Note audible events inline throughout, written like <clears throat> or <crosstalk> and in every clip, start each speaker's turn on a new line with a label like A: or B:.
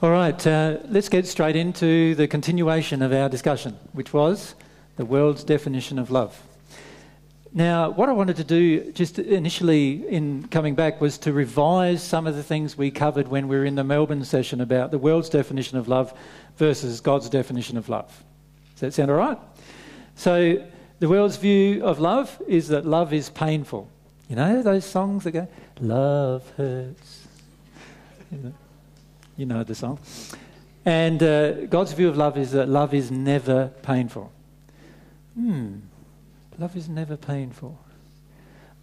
A: All right, uh, let's get straight into the continuation of our discussion, which was the world's definition of love. Now, what I wanted to do just initially in coming back was to revise some of the things we covered when we were in the Melbourne session about the world's definition of love versus God's definition of love. Does that sound all right? So, the world's view of love is that love is painful. You know those songs that go, Love hurts. You know, you know the song. And uh, God's view of love is that love is never painful. Hmm. Love is never painful.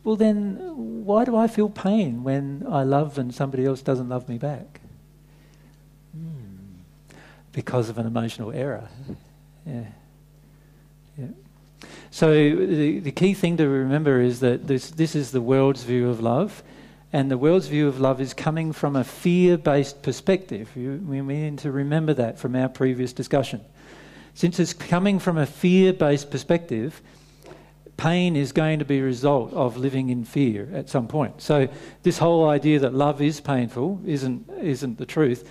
A: Well, then, why do I feel pain when I love and somebody else doesn't love me back? Hmm. Because of an emotional error. Yeah. Yeah. So, the, the key thing to remember is that this, this is the world's view of love, and the world's view of love is coming from a fear based perspective. You, we need to remember that from our previous discussion. Since it's coming from a fear based perspective, pain is going to be a result of living in fear at some point. So, this whole idea that love is painful isn't, isn't the truth.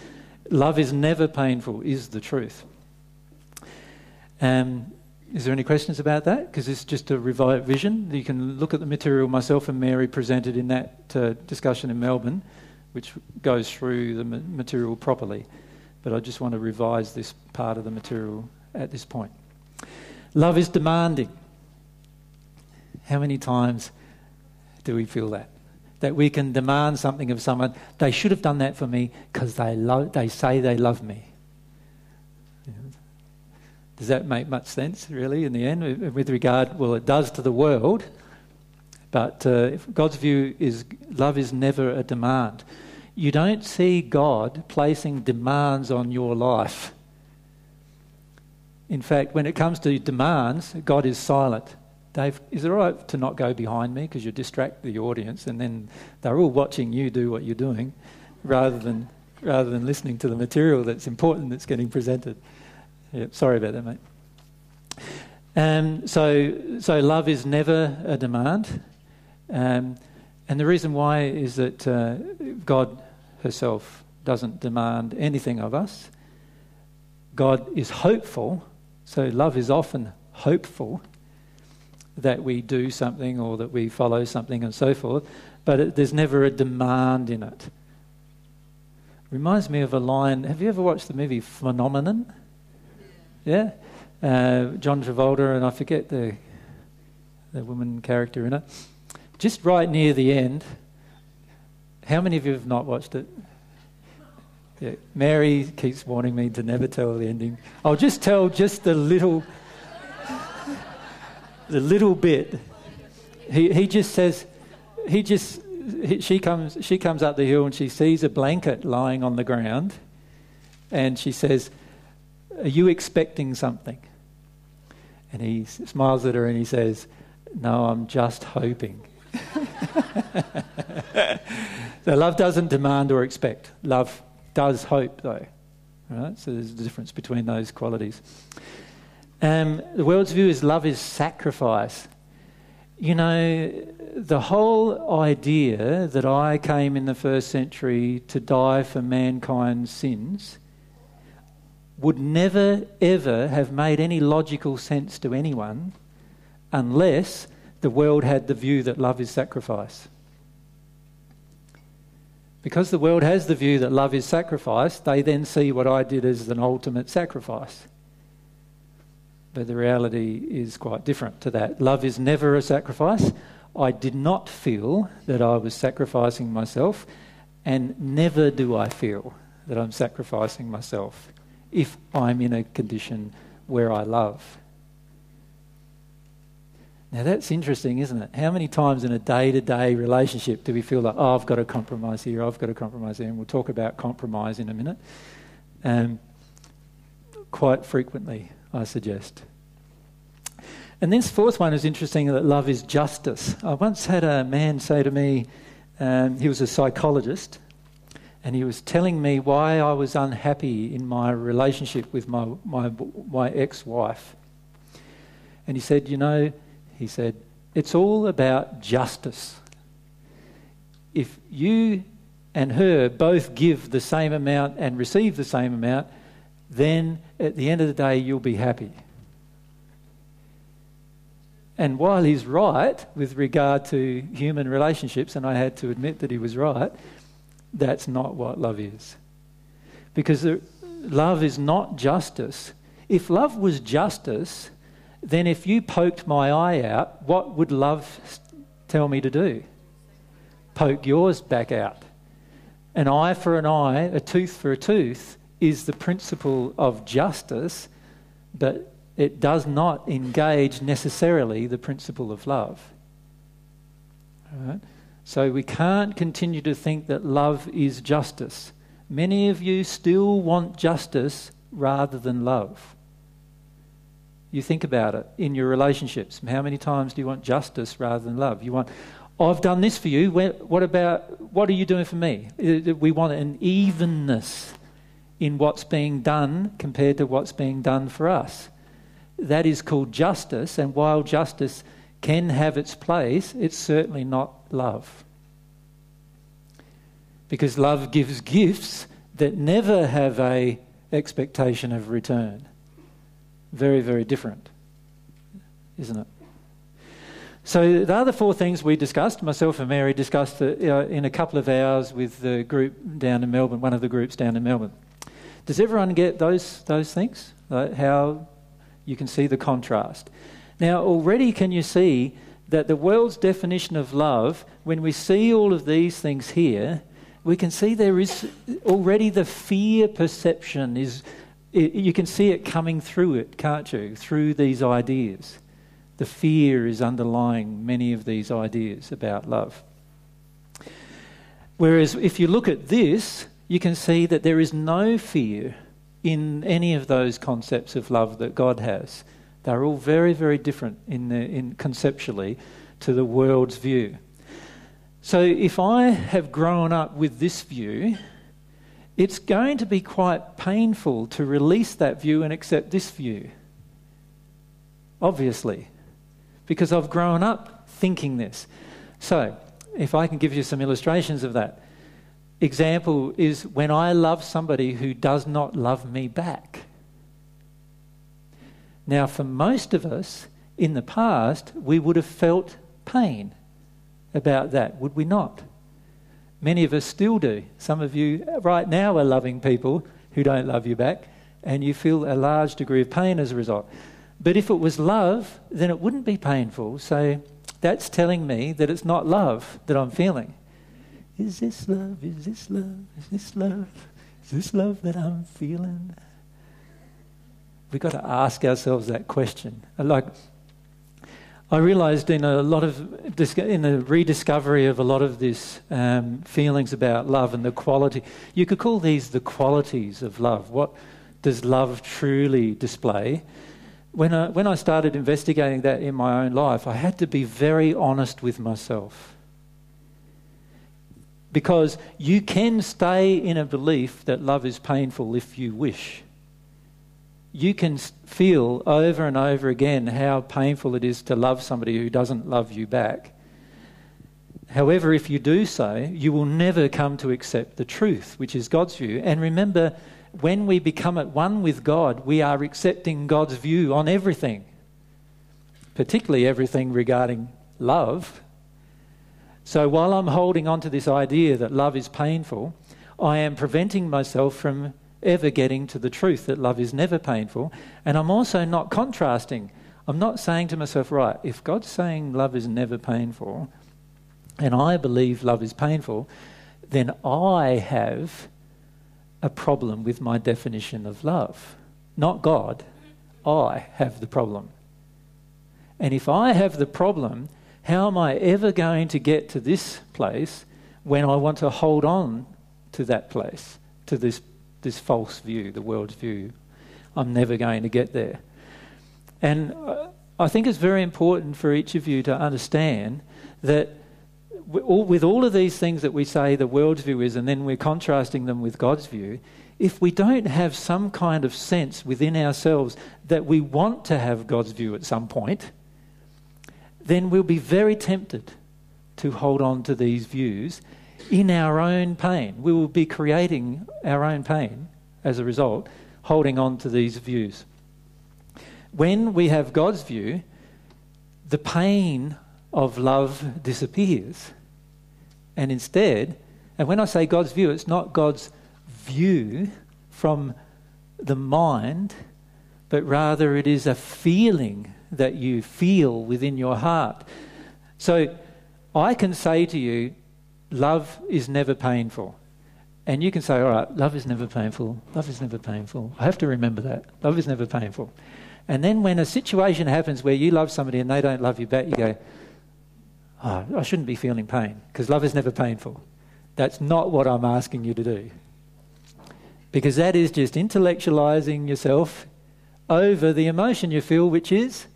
A: Love is never painful, is the truth. Um, is there any questions about that? Because it's just a revived vision. You can look at the material myself and Mary presented in that uh, discussion in Melbourne, which goes through the material properly. But I just want to revise this part of the material at this point. Love is demanding. How many times do we feel that? That we can demand something of someone. They should have done that for me because they, lo- they say they love me. Does that make much sense, really, in the end, with regard? Well, it does to the world, but uh, God's view is love is never a demand. You don't see God placing demands on your life. In fact, when it comes to demands, God is silent. Dave, is it all right to not go behind me because you distract the audience and then they're all watching you do what you're doing rather than, rather than listening to the material that's important that's getting presented? Yeah, sorry about that, mate. Um, so, so love is never a demand. Um, and the reason why is that uh, God herself doesn't demand anything of us. God is hopeful, so love is often hopeful that we do something or that we follow something and so forth, but it, there's never a demand in it. Reminds me of a line. Have you ever watched the movie Phenomenon? Yeah? Uh, John Travolta, and I forget the, the woman character in it. Just right near the end, how many of you have not watched it? Yeah. Mary keeps warning me to never tell the ending. I'll just tell just the little the little bit. He, he just says, he just, he, she, comes, she comes up the hill and she sees a blanket lying on the ground and she says, Are you expecting something? And he smiles at her and he says, No, I'm just hoping. <laughs> so love doesn't demand or expect. Love does hope, though. Right? So there's a difference between those qualities. Um, the world's view is love is sacrifice. You know, the whole idea that I came in the first century to die for mankind's sins would never, ever have made any logical sense to anyone unless the world had the view that love is sacrifice. Because the world has the view that love is sacrifice, they then see what I did as an ultimate sacrifice. But the reality is quite different to that. Love is never a sacrifice. I did not feel that I was sacrificing myself, and never do I feel that I'm sacrificing myself if I'm in a condition where I love. Now that's interesting, isn't it? How many times in a day to day relationship do we feel like, oh, I've got to compromise here, I've got to compromise there? And we'll talk about compromise in a minute. Um, quite frequently, I suggest. And this fourth one is interesting that love is justice. I once had a man say to me, um, he was a psychologist, and he was telling me why I was unhappy in my relationship with my, my, my ex wife. And he said, You know, he said, it's all about justice. If you and her both give the same amount and receive the same amount, then at the end of the day, you'll be happy. And while he's right with regard to human relationships, and I had to admit that he was right, that's not what love is. Because love is not justice. If love was justice, then if you poked my eye out, what would love tell me to do? Poke yours back out. An eye for an eye, a tooth for a tooth is the principle of justice, but it does not engage necessarily the principle of love. Right? So we can't continue to think that love is justice. Many of you still want justice rather than love. You think about it in your relationships. How many times do you want justice rather than love? You want, I've done this for you. What about, what are you doing for me? Uh, uh, we want an evenness in what's being done compared to what's being done for us that is called justice, and while justice can have its place, it's certainly not love. Because love gives gifts that never have a expectation of return. Very, very different, isn't it? So the other four things we discussed, myself and Mary discussed uh, in a couple of hours with the group down in Melbourne, one of the groups down in Melbourne. Does everyone get those those things? Uh, how you can see the contrast. Now, already can you see that the world's definition of love, when we see all of these things here, we can see there is already the fear perception is you can see it coming through it, can't you? Through these ideas. The fear is underlying many of these ideas about love. Whereas if you look at this, you can see that there is no fear in any of those concepts of love that God has. They're all very, very different in, the, in conceptually to the world's view. So if I have grown up with this view, it's going to be quite painful to release that view and accept this view. Obviously, because I've grown up thinking this. So, if I can give you some illustrations of that example is when I love somebody who does not love me back. Now, for most of us in the past, we would have felt pain about that, would we not? Many of us still do. Some of you right now are loving people who don't love you back, and you feel a large degree of pain as a result. But if it was love, then it wouldn't be painful. So that's telling me that it's not love that I'm feeling. Is this love? Is this love? Is this love? Is this love that I'm feeling? We've got to ask ourselves that question. Like, I realised in a lot of in the rediscovery of a lot of these um, feelings about love and the quality. You could call these the qualities of love. What does love truly display? When I, when I started investigating that in my own life, I had to be very honest with myself because you can stay in a belief that love is painful if you wish. You can feel over and over again how painful it is to love somebody who doesn't love you back. However, if you do so, you will never come to accept the truth, which is God's view. And remember, when we become at one with God, we are accepting God's view on everything, particularly everything regarding love so while I'm holding on to this idea that love is painful, I am preventing myself from ever getting to the truth that love is never painful. And I'm also not contrasting. I'm not saying to myself, right, if God's saying love is never painful, and I believe love is painful, then I have a problem with my definition of love. Not God. I have the problem. And if I have the problem, how am I ever going to get to this place when I want to hold on to that place, to this, this false view, the world's view? I'm never going to get there. And I think it's very important for each of you to understand that with all of these things that we say the world's view is, and then we're contrasting them with God's view, if we don't have some kind of sense within ourselves that we want to have God's view at some point, then we'll be very tempted to hold on to these views, in our own pain. We will be creating our own pain as a result, holding on to these views. When we have God's view, the pain of love disappears. And instead, and when I say God's view, it's not God's view from the mind, but rather it is a feeling that you feel within your heart. So I can say to you, love is never painful. And you can say, all right, love is never painful. Love is never painful. I have to remember that. Love is never painful. And then when a situation happens where you love somebody and they don't love you back, you go, oh, I shouldn't be feeling pain because love is never painful. That's not what I'm asking you to do. Because that is just intellectualizing yourself over the emotion you feel, which is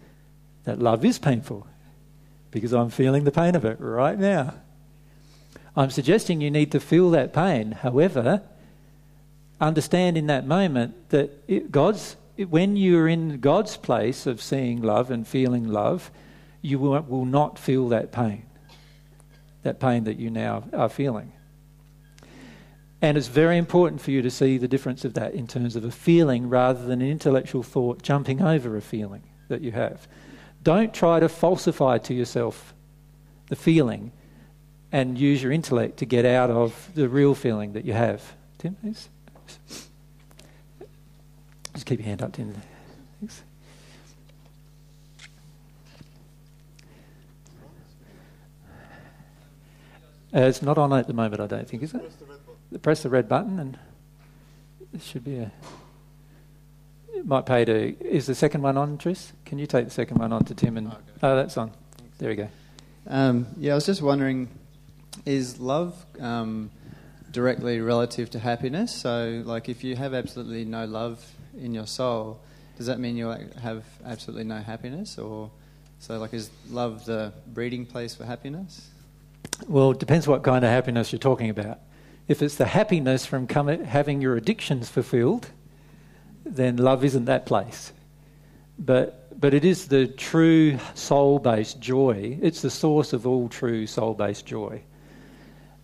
A: that love is painful. Because I'm feeling the pain of it right now. I'm suggesting you need to feel that pain. However, understand in that moment that it, God's when you're in God's place of seeing love and feeling love, you will, will not feel that pain, that pain that you now are feeling. And it's very important for you to see the difference of that in terms of a feeling rather than an intellectual thought jumping over a feeling that you have. Don't try to falsify to yourself the feeling and use your intellect to get out of the real feeling that you have. Tim, please. Just keep your hand up, Tim. Thanks. Uh, it's not on at the moment, I don't think, is it? Press the, Press the red button and it should be a. It might pay to. Is the second one on, Tris? Can you take the second one on to Tim? And, okay. Oh, that's on. There we go.
B: Um, yeah, I was just wondering is love um, directly relative to happiness? So, like, if you have absolutely no love in your soul, does that mean you have absolutely no happiness? Or, so, like, is love the breeding place for happiness?
A: Well, it depends what kind of happiness you're talking about. If it's the happiness from having your addictions fulfilled, then love isn't that place. But, but it is the true soul based joy. It's the source of all true soul based joy.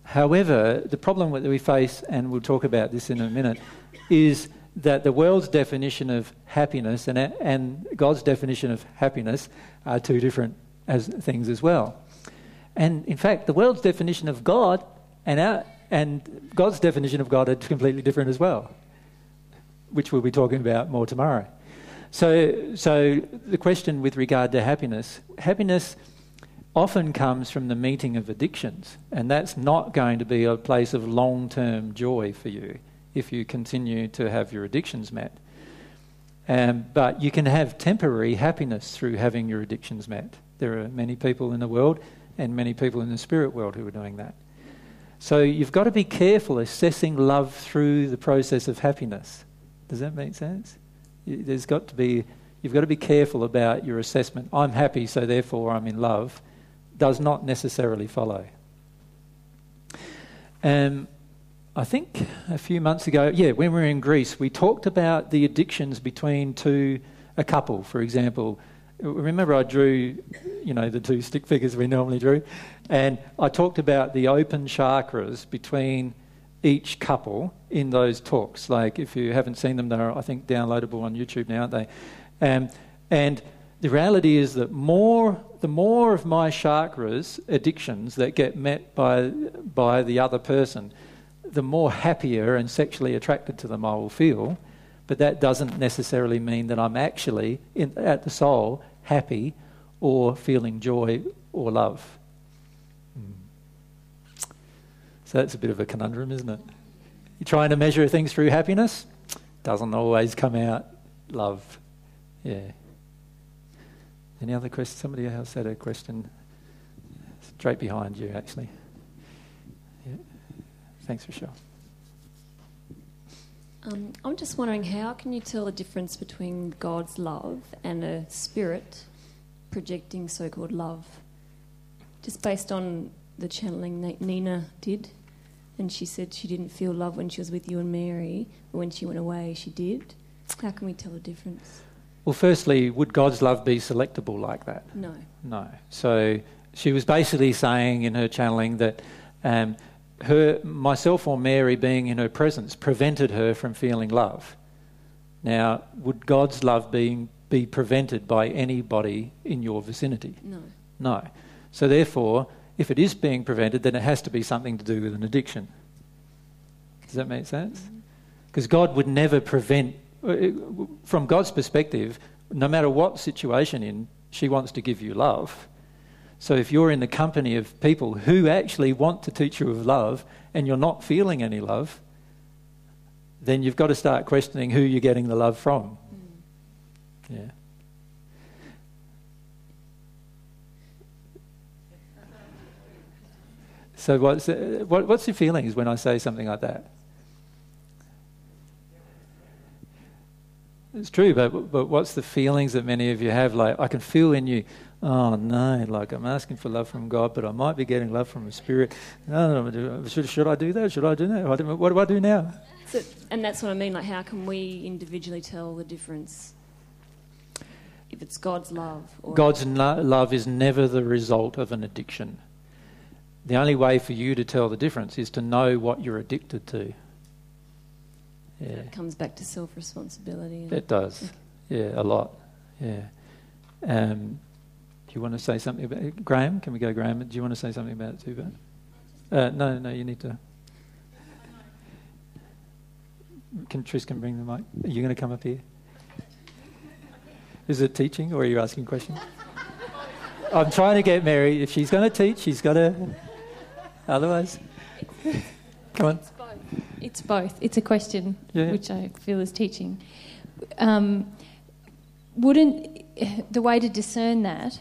A: However, the problem that we face, and we'll talk about this in a minute, is that the world's definition of happiness and, and God's definition of happiness are two different as things as well. And in fact, the world's definition of God and, our, and God's definition of God are completely different as well, which we'll be talking about more tomorrow. So, so the question with regard to happiness happiness often comes from the meeting of addictions, and that's not going to be a place of long term joy for you if you continue to have your addictions met. Um, but you can have temporary happiness through having your addictions met. There are many people in the world and many people in the spirit world who are doing that. So you've got to be careful assessing love through the process of happiness. Does that make sense? There's got to be, you've got to be careful about your assessment. I'm happy, so therefore I'm in love, does not necessarily follow. Um, I think a few months ago, yeah, when we were in Greece, we talked about the addictions between two, a couple, for example. Remember, I drew, you know, the two stick figures we normally drew, and I talked about the open chakras between each couple in those talks. Like, if you haven't seen them, they're, I think, downloadable on YouTube now, aren't they? Um, and the reality is that more, the more of my chakras addictions that get met by, by the other person, the more happier and sexually attracted to them I will feel. But that doesn't necessarily mean that I'm actually, in, at the soul, happy or feeling joy or love. Mm. So that's a bit of a conundrum, isn't it? You're trying to measure things through happiness, doesn't always come out love. Yeah. Any other questions? Somebody else had a question straight behind you, actually. Thanks, Rochelle.
C: Um, I'm just wondering how can you tell the difference between God's love and a spirit projecting so called love? Just based on the channeling Nina did, and she said she didn't feel love when she was with you and Mary, but when she went away, she did. How can we tell the difference?
A: Well, firstly, would God's love be selectable like that?
C: No.
A: No. So she was basically saying in her channeling that um, her, myself or Mary being in her presence prevented her from feeling love. Now, would God's love being, be prevented by anybody in your vicinity?
C: No.
A: No. So, therefore, if it is being prevented, then it has to be something to do with an addiction. Does that make sense? Because God would never prevent, from God's perspective, no matter what situation in, she wants to give you love. So if you're in the company of people who actually want to teach you of love and you're not feeling any love, then you've got to start questioning who you're getting the love from. Yeah. So what's, uh, what, what's your feelings when I say something like that? It's true, but, but what's the feelings that many of you have? Like, I can feel in you, oh no, like I'm asking for love from God, but I might be getting love from a spirit. No, no, no should, should I do that? Should I do that? What do I do now?
C: So, and that's what I mean. Like, how can we individually tell the difference if it's God's love?
A: God's no- love is never the result of an addiction. The only way for you to tell the difference is to know what you're addicted to.
C: Yeah. It comes back to self responsibility.
A: It does. Yeah, a lot. Yeah. Um, do you want to say something about it? Graham? Can we go, Graham? Do you want to say something about it too, Ben? Uh, no, no, you need to. Can Tris can bring the mic? Are you going to come up here? Is it teaching or are you asking questions? I'm trying to get Mary. If she's going to teach, she's got to. Otherwise, come on.
D: It's both. It's a question yeah. which I feel is teaching. Um, wouldn't the way to discern that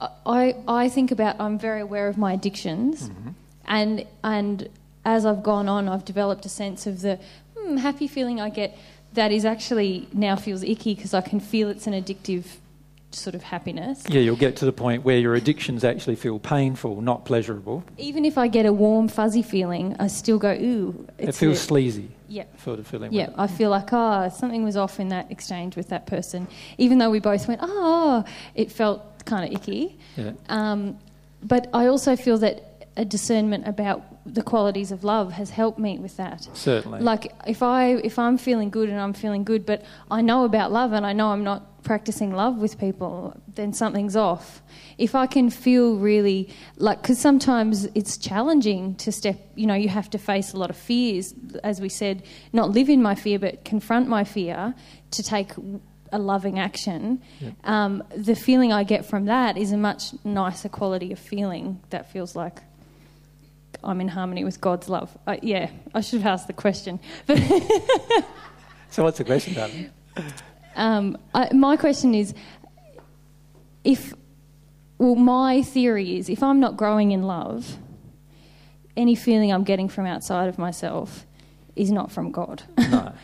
D: I, I think about I'm very aware of my addictions, mm-hmm. and and as I've gone on, I've developed a sense of the hmm, happy feeling I get that is actually now feels icky because I can feel it's an addictive sort of happiness.
A: Yeah, you'll get to the point where your addictions actually feel painful, not pleasurable.
D: Even if I get a warm, fuzzy feeling, I still go, ooh.
A: it feels a, sleazy.
D: Yeah.
A: Sort of feeling.
D: Yeah, I feel like, oh, something was off in that exchange with that person. Even though we both went, oh, it felt kind of icky.
A: Yeah.
D: Um, but I also feel that a discernment about the qualities of love has helped me with that.
A: Certainly.
D: Like if I if I'm feeling good and I'm feeling good, but I know about love and I know I'm not practicing love with people, then something's off. If I can feel really like because sometimes it's challenging to step. You know, you have to face a lot of fears, as we said, not live in my fear, but confront my fear to take a loving action, yeah. um, the feeling I get from that is a much nicer quality of feeling that feels like I'm in harmony with God's love. Uh, yeah, I should have asked the question.
A: so, what's the question, darling?
D: Um, I, my question is if, well, my theory is if I'm not growing in love, any feeling I'm getting from outside of myself is not from God.
A: no. <laughs>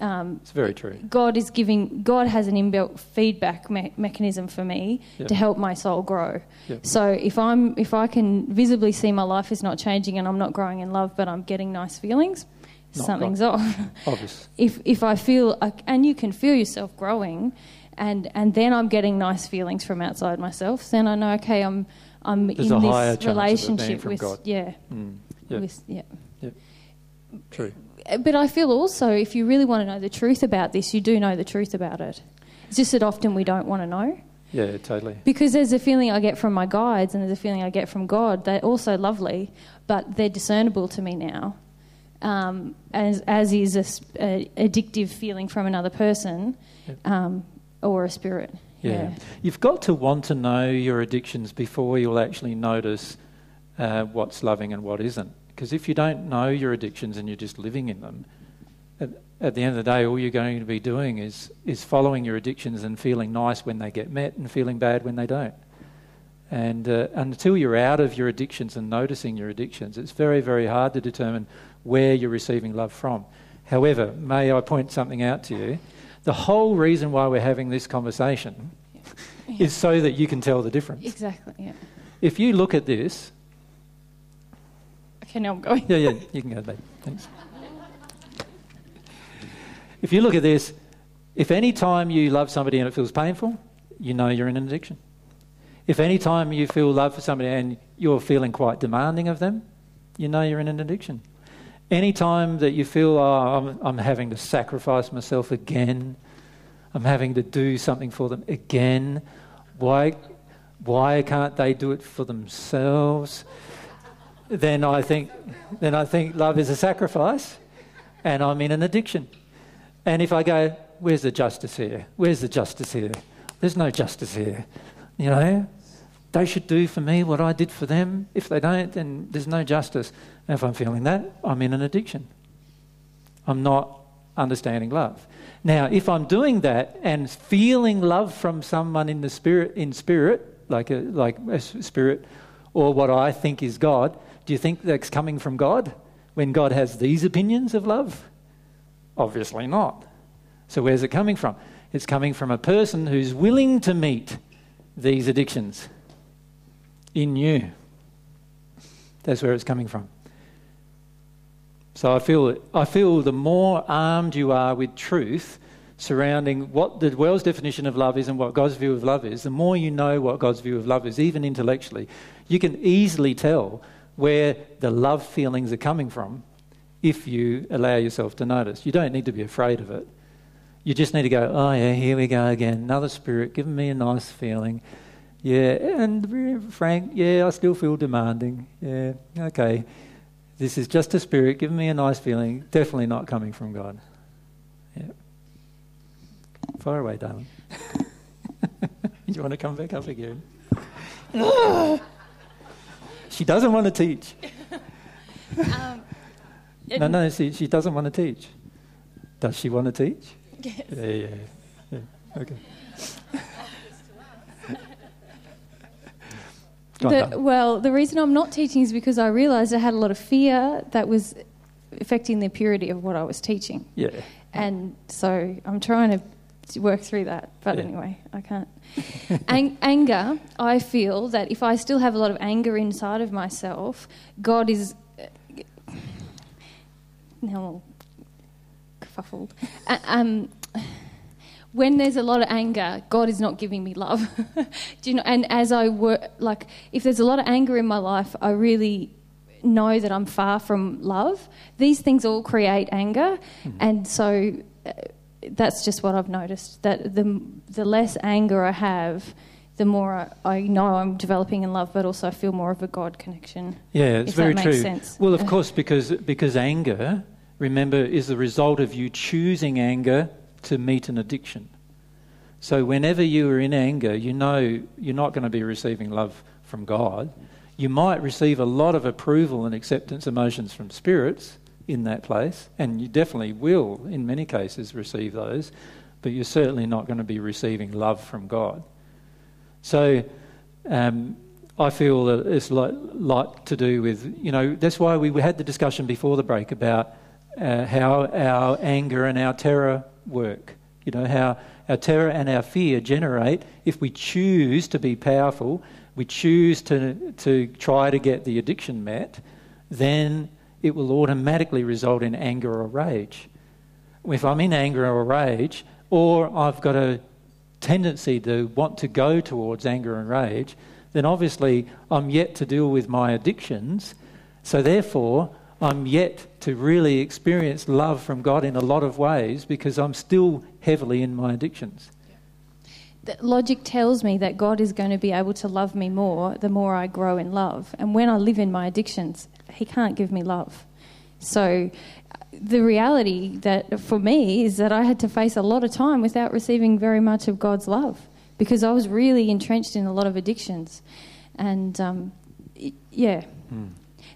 A: Um, it's very true.
D: God is giving. God has an inbuilt feedback me- mechanism for me yep. to help my soul grow. Yep. So if I'm, if I can visibly see my life is not changing and I'm not growing in love, but I'm getting nice feelings, not something's off. <laughs>
A: Obvious.
D: if if I feel, and you can feel yourself growing, and and then I'm getting nice feelings from outside myself, then I know okay, I'm I'm
A: There's
D: in this relationship with
A: God.
D: yeah,
A: mm. yep.
D: with yeah.
A: True
D: but I feel also if you really want to know the truth about this, you do know the truth about it. It's just that often we don't want to know.
A: Yeah, totally.
D: Because there's a feeling I get from my guides and there's a feeling I get from God. They're also lovely, but they're discernible to me now. Um, as, as is a, addictive feeling from another person yep. um, or a spirit.
A: Yeah. yeah. You've got to want to know your addictions before you'll actually notice uh, what's loving and what isn't. Because if you don't know your addictions and you're just living in them, at, at, the end of the day, all you're going to be doing is, is following your addictions and feeling nice when they get met and feeling bad when they don't. And uh, until you're out of your addictions and noticing your addictions, it's very, very hard to determine where you're receiving love from. However, may I point something out to you? The whole reason why we're having this conversation yeah. is so that you can tell the difference.
D: Exactly, yeah.
A: If you look at this
D: Okay, now I'm going.
A: yeah, yeah, you can go, babe. Thanks. If you look at this, if any time you love somebody and it feels painful, you know you're in an addiction. If any time you feel love for somebody and you're feeling quite demanding of them, you know you're in an addiction. Anytime that you feel, oh, I'm, I'm having to sacrifice myself again, I'm having to do something for them again, why, why can't they do it for themselves? Then I think, then I think love is a sacrifice, and I'm in an addiction. And if I go, where's the justice here? Where's the justice here? There's no justice here. You know, they should do for me what I did for them. If they don't, then there's no justice. And if I'm feeling that, I'm in an addiction. I'm not understanding love. Now, if I'm doing that and feeling love from someone in the spirit, in spirit, like a, like a spirit, or what I think is God, do you think that's coming from God when God has these opinions of love? Obviously not. So, where's it coming from? It's coming from a person who's willing to meet these addictions in you. That's where it's coming from. So I feel, I feel the more armed you are with truth surrounding what the world's definition of love is and what God's view of love is, the more you know what God's view of love is, even intellectually, you can easily tell where the love feelings are coming from if you allow yourself to notice. You don't need to be afraid of it. You just need to go, oh, yeah, here we go again. Another spirit giving me a nice feeling. Yeah, and Frank, yeah, I still feel demanding. Yeah, okay. This is just a spirit giving me a nice feeling. Definitely not coming from God. Yeah. Far away, darling. Do <laughs> you want to come back up again? <laughs> she doesn't want to teach. Um, no, no, she, she doesn't want to teach. Does she want to teach?
D: Yes.
A: Yeah, yeah, yeah. Okay.
D: The, well, the reason I'm not teaching is because I realised I had a lot of fear that was affecting the purity of what I was teaching.
A: Yeah.
D: And so I'm trying to work through that. But
A: Yeah.
D: anyway, I can't. <laughs> Ang- anger, I feel that if I still have a lot of anger inside of myself, God is. Now, I'm all kerfuffled. Uh, um, when there's a lot of anger, God is not giving me love. <laughs> Do you know? And as I work, like, if there's a lot of anger in my life, I really know that I'm far from love. These things all create anger, and so uh, that's just what I've noticed. That the the less anger I have, the more I, I know I'm developing in love, but also I feel more of a God connection.
A: Yeah, it's very true.
D: sense.
A: Well, of <laughs> course, because because anger, remember, is the result of you choosing anger to meet an addiction. So whenever you are in anger, you know you're not going to be receiving love from God. You might receive a lot of approval and acceptance emotions from spirits in that place, and you definitely will, in many cases, receive those, but you're certainly not going to be receiving love from God. So um, I feel that it's like, like to do with, you know, that's why we had the discussion before the break about uh, how our anger and our terror work. You know, how our terror and our fear generate if we choose to be powerful, we choose to, to try to get the addiction met, then it will automatically result in anger or rage. If I'm in anger or rage, or I've got a tendency to want to go towards anger and rage, then obviously I'm yet to deal with my addictions. So therefore, I'm yet to really experience love from God in a lot of ways because I'm still heavily in my addictions.
D: the logic tells me that God is going to be able to love me more the more I grow in love. And when I live in my addictions, He can't give me love. So the reality that for me is that I had to face a lot of time without receiving very much of God's love because I was really entrenched in a lot of addictions. And um, yeah.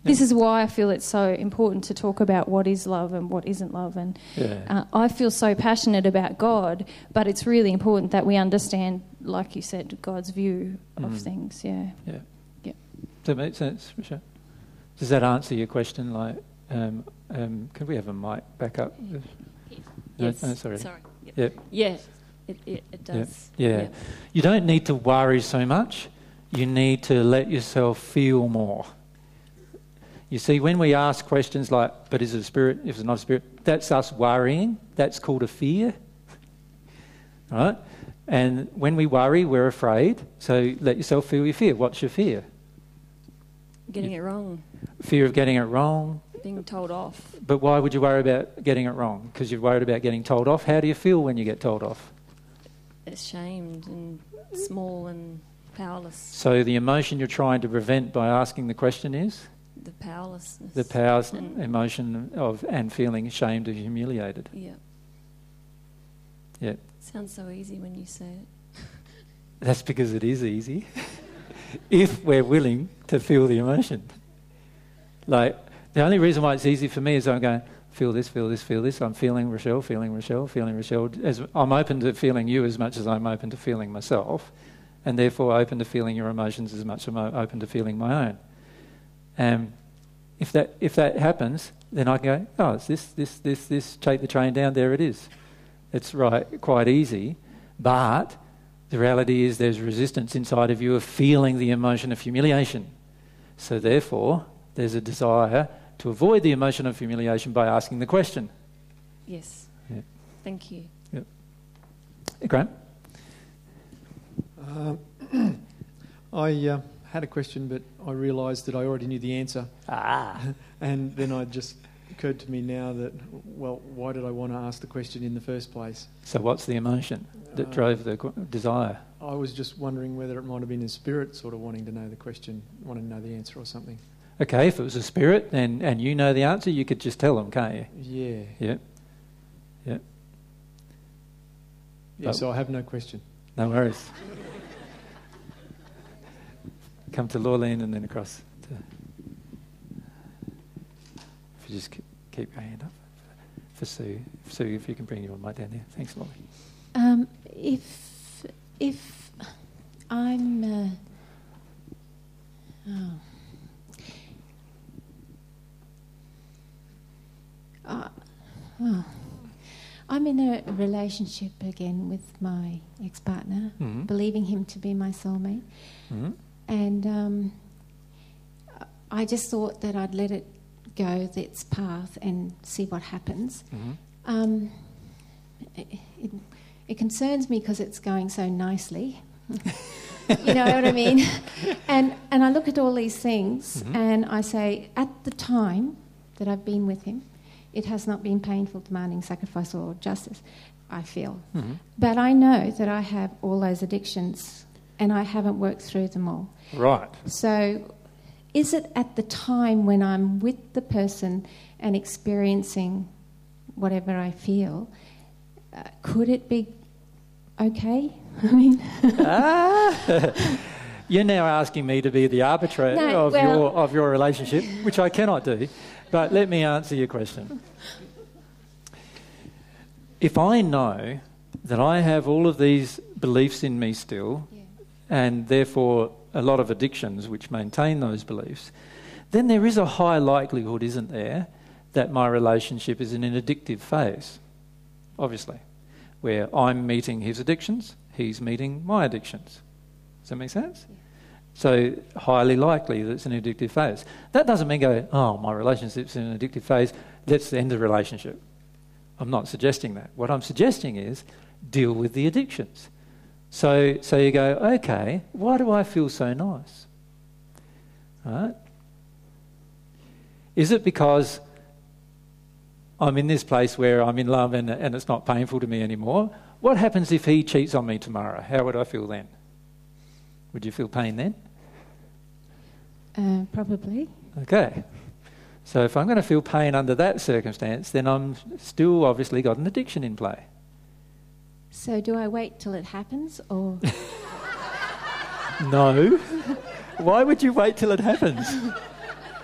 D: This is why I feel it's so important to talk about what is love and what isn't love. And
A: Yeah.
D: uh, I feel so passionate about God, but it's really important that we understand, like you said, God's view of
A: Mm.
D: things. Yeah.
A: Yeah.
D: Yeah.
A: Does that make sense, Michelle? Does that answer your question? Like, um, um, could we have a mic back up?
C: Yes.
A: No, sorry.
C: Sorry. Yep.
A: Yep.
C: Yeah, it, it, it does.
A: Yeah. You don't need to worry so much. You need to let yourself feel more. You see, when we ask questions like, but is it a spirit? If it's not a spirit, that's us worrying. That's called a fear. <laughs> Right? And when we worry, we're afraid. So let yourself feel your fear. What's your fear?
C: Getting it wrong.
A: Fear of getting it wrong.
C: Being told off.
A: But why would you worry about getting it wrong? Because you're worried about getting told off. How do you feel when you get told off?
C: Ashamed and small and powerless.
A: So the emotion you're trying to prevent by asking the question is
C: The powerlessness.
A: the powers
C: And-
A: emotion of and feeling ashamed and humiliated.
C: Yeah.
A: Yeah.
C: Sounds so easy when you say it.
A: That's because it is easy. <laughs> if we're willing to feel the emotion. Like the only reason why it's easy for me is I'm going, feel this, feel this, feel this. I'm feeling Rochelle, feeling Rochelle, feeling Rochelle. As I'm open to feeling you as much as I'm open to feeling myself, and therefore open to feeling your emotions as much as I'm open to feeling my own. And if that if that happens, then I can go, oh, it's this, this, this, this. Take the train down. There it is. It's right, quite easy, but the reality is there's resistance inside of you of feeling the emotion of humiliation. So therefore, there's a desire to avoid the emotion of humiliation by asking the question.
C: Yes.
A: Yeah.
C: Thank you.
A: Graham?
E: Uh, <clears throat> I uh, had a question, but I realised that I already knew the answer.
A: Ah. <laughs>
E: And then it just occurred to me now that, well, why did I want to ask the question in the first place?
A: So what's the emotion that
E: Uh,
A: drove the qu- desire?
E: I was just wondering whether it might have been a spirit sort of wanting to know the question, wanting to know the answer or something.
A: Okay, if it was a spirit and, and you know the answer, you could just tell them, can't you?
E: Yeah.
A: Yeah.
E: Yeah,
A: But-
E: so I have no question.
A: No worries. Come to Lorleen and then across. To if you just keep, keep your hand up for Sue. Sue, if you can bring your mic down there. Thanks, Lorleen.
F: Um, if if I'm uh, oh. Uh, oh. I'm in a relationship again with my ex-partner,
A: Mhm.
F: believing him to be my soulmate,
A: Mhm.
F: and um, I just thought that I'd let it go its path and see what happens.
A: Mhm.
F: Um, it, it, it concerns me because it's going so nicely. <laughs> you know what I mean? And, and I look at all these things
A: Mhm.
F: and I say, at the time that I've been with him, it has not been painful, demanding sacrifice or justice, I feel.
A: Mhm.
F: But I know that I have all those addictions and I haven't worked through them all.
A: Right.
F: So, is it at the time when I'm with the person and experiencing whatever I feel, uh, could it be okay? <laughs> I mean,
A: ah. <laughs> You're now asking me to be the arbitrator
F: No,
A: of,
F: well-
A: your, of your relationship, which I cannot do. But let me answer your question. If I know that I have all of these beliefs in me still,
F: Yeah.
A: and therefore a lot of addictions which maintain those beliefs, then there is a high likelihood, isn't there, that my relationship is in an addictive phase, obviously, where I'm meeting his addictions, he's meeting my addictions. Does that make sense? So, highly likely that it's an addictive phase. That doesn't mean go, oh, my relationship's in an addictive phase, let's end the relationship. I'm not suggesting that. What I'm suggesting is deal with the addictions. So, so you go, okay, why do I feel so nice? Right? Is it because I'm in this place where I'm in love and, and it's not painful to me anymore? What happens if he cheats on me tomorrow? How would I feel then? Would you feel pain then?
F: uh, probably.
A: Okay. So if I'm going to feel pain under that circumstance, then I'm still obviously got an addiction in play.
F: So, do I wait till it happens or.
A: No. Why would you wait till it happens?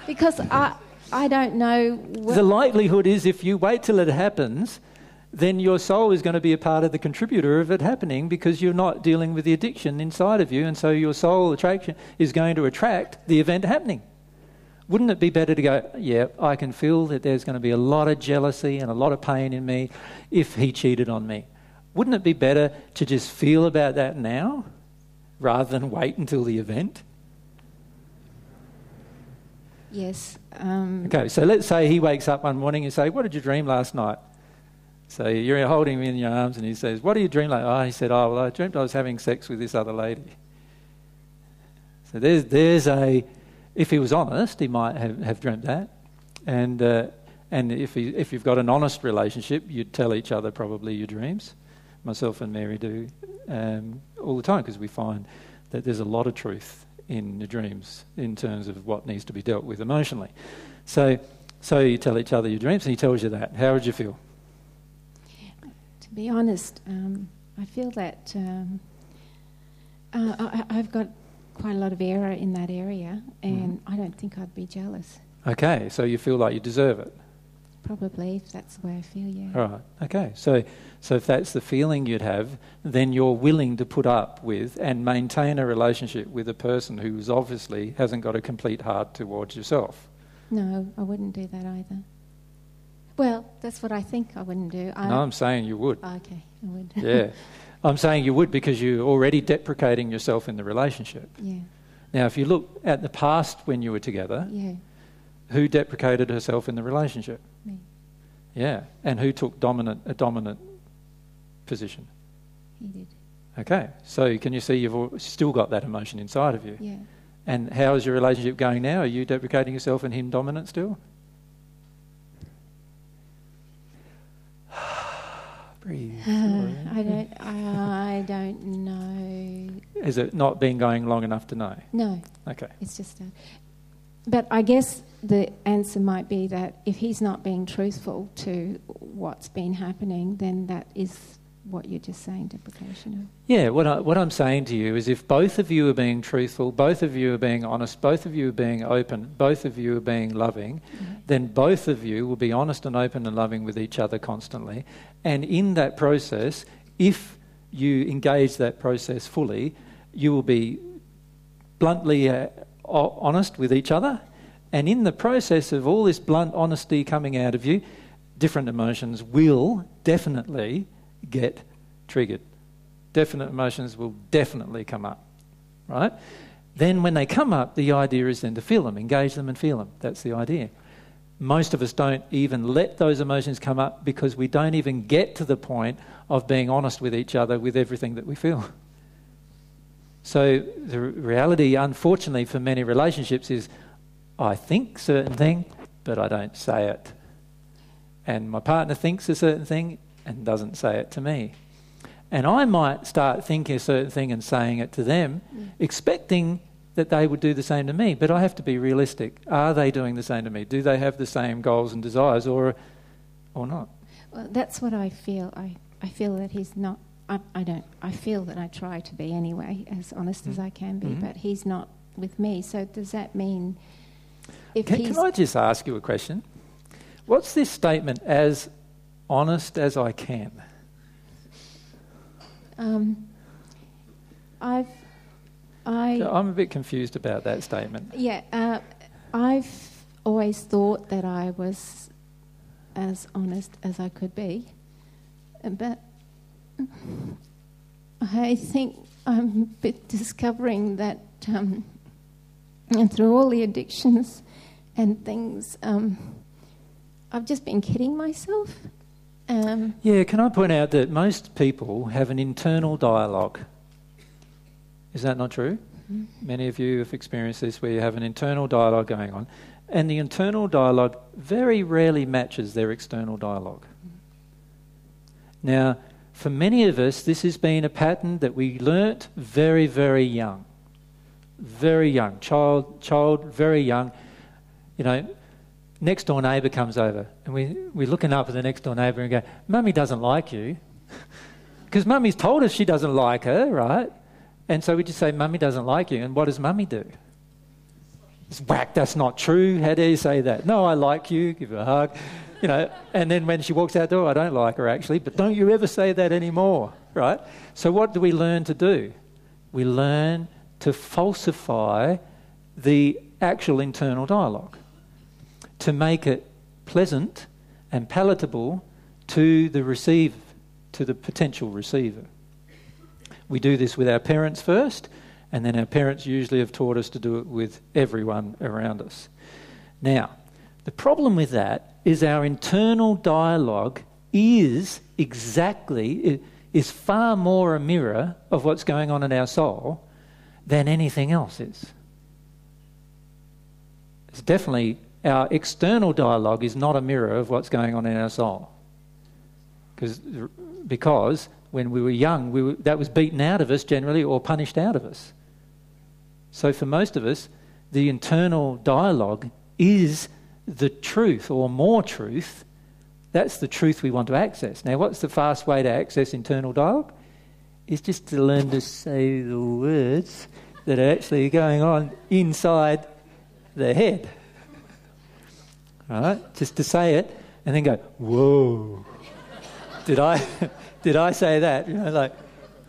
F: because I, I don't know. What,
A: The likelihood is if you wait till it happens, then your soul is going to be a part of the contributor of it happening because you're not dealing with the addiction inside of you, and so your soul attraction is going to attract the event happening. Wouldn't it be better to go, yeah, I can feel that there's going to be a lot of jealousy and a lot of pain in me if he cheated on me? Wouldn't it be better to just feel about that now rather than wait until the event?
F: yes. Um,
A: Okay, so let's say he wakes up one morning and say, "What did you dream last night?" So you're holding him in your arms, and he says, "What do you dream like?" Oh, he said, "Oh, well, I dreamt I was having sex with this other lady." So there's there's a If he was honest, he might have, have dreamt that. And, uh, and if, he, if you've got an honest relationship, you'd tell each other probably your dreams. Myself and Mary do um, all the time because we find that there's a lot of truth in the dreams in terms of what needs to be dealt with emotionally. So, so you tell each other your dreams and he tells you that. How would you feel?
F: Be honest, um, I feel that um, uh, I, have got quite a lot of error in that area, and mm. I don't think I'd be jealous.
A: Okay, so you feel like you deserve it.
F: Probably, if that's the way I feel, yeah.
A: All right. Okay. So, so if that's the feeling you'd have, then you're willing to put up with and maintain a relationship with a person who's obviously hasn't got a complete heart towards yourself.
F: No, I wouldn't do that either. Well, that's what I think I wouldn't do.
A: I no, I'm saying you would.
F: Oh, okay, I would.
A: yeah. <laughs> I'm saying you would because you're already deprecating yourself in the relationship.
F: Yeah.
A: Now, if you look at the past when you were together,
F: yeah.
A: who deprecated herself in the relationship?
F: Me.
A: Yeah. And who took dominant a dominant position?
F: He did.
A: Okay. So can you see you've still got that emotion inside of you?
F: Yeah.
A: And how is your relationship going now? Are you deprecating yourself and him dominant still? Uh, <sighs>
F: I don't. I don't know.
A: Has it not been going long enough to know?
F: No.
A: Okay.
F: It's just a. But I guess the answer might be that if he's not being truthful to what's been happening, then that is what you're just saying, deprecation of.
A: Yeah, what, I, what I'm saying to you is if both of you are being truthful, both of you are being honest, both of you are being open, both of you are being loving, mm-hmm. then both of you will be honest and open and loving with each other constantly. And in that process, if you engage that process fully, you will be bluntly uh, honest with each other. And in the process of all this blunt honesty coming out of you, different emotions will definitely get triggered. Definite emotions will definitely come up, right? Then, when they come up, the idea is then to feel them, engage them, and feel them. That's the idea. Most of us don't even let those emotions come up because we don't even get to the point of being honest with each other with everything that we feel. So, the reality, unfortunately, for many relationships is I think certain thing, but I don't say it. And my partner thinks a certain thing, and doesn't say it to me. And I might start thinking a certain thing and saying it to them, mm. expecting that they would do the same to me. But I have to be realistic. Are they doing the same to me? Do they have the same goals and desires or, or not?
F: Well, that's what I feel. I, I feel that he's not. I, I don't. I feel that I try to be anyway, as honest mm. as I can be. Mm-hmm. But he's not with me. So does that mean? If
A: can, can I just ask you a question? What's this statement as honest as I can?
F: Um, I've, I.
A: I'm a bit confused about that statement.
F: Yeah, uh, I've always thought that I was as honest as I could be, but I think I'm a bit discovering that um, <laughs> through all the addictions and things, um, I've just been kidding myself. Um,
A: yeah, can I point out that most people have an internal dialogue? Is that not true? Mm-hmm. Many of you have experienced this where you have an internal dialogue going on, and the internal dialogue very rarely matches their external dialog mm-hmm. Now, for many of us, this has been a pattern that we learnt very, very young. Very young. Child, child, very young. You know, next door neighbour comes over and we, we're looking up at the next door neighbour and go, Mummy doesn't like you. <laughs> Because Mummy's told us she doesn't like her, right? And so we just say, Mummy doesn't like you. And what does Mummy do? It's whack, that's not true. How dare you say that? No, I like you, give her a hug. <laughs> You know, and then when she walks out the door, I don't like her actually, but don't you ever say that anymore, right? So what do we learn to do? We learn to falsify the actual internal dialogue to make it pleasant and palatable to the receiver, to the potential receiver. We do this with our parents first, and then our parents usually have taught us to do it with everyone around us. Now, the problem with that is our internal dialogue is exactly, is far more a mirror of what's going on in our soul than anything else is. It's definitely our external dialogue is not a mirror of what's going on in our soul. Because, when we were young, we were, that was beaten out of us generally or punished out of us. So for most of us, the internal dialogue is the truth or more truth. That's the truth we want to access. Now, what's the fast way to access internal dialogue? Is just to learn to say the words that are actually going on inside the head. All right? Just to say it and then go, whoa. did I <laughs> did I say that? You know, like,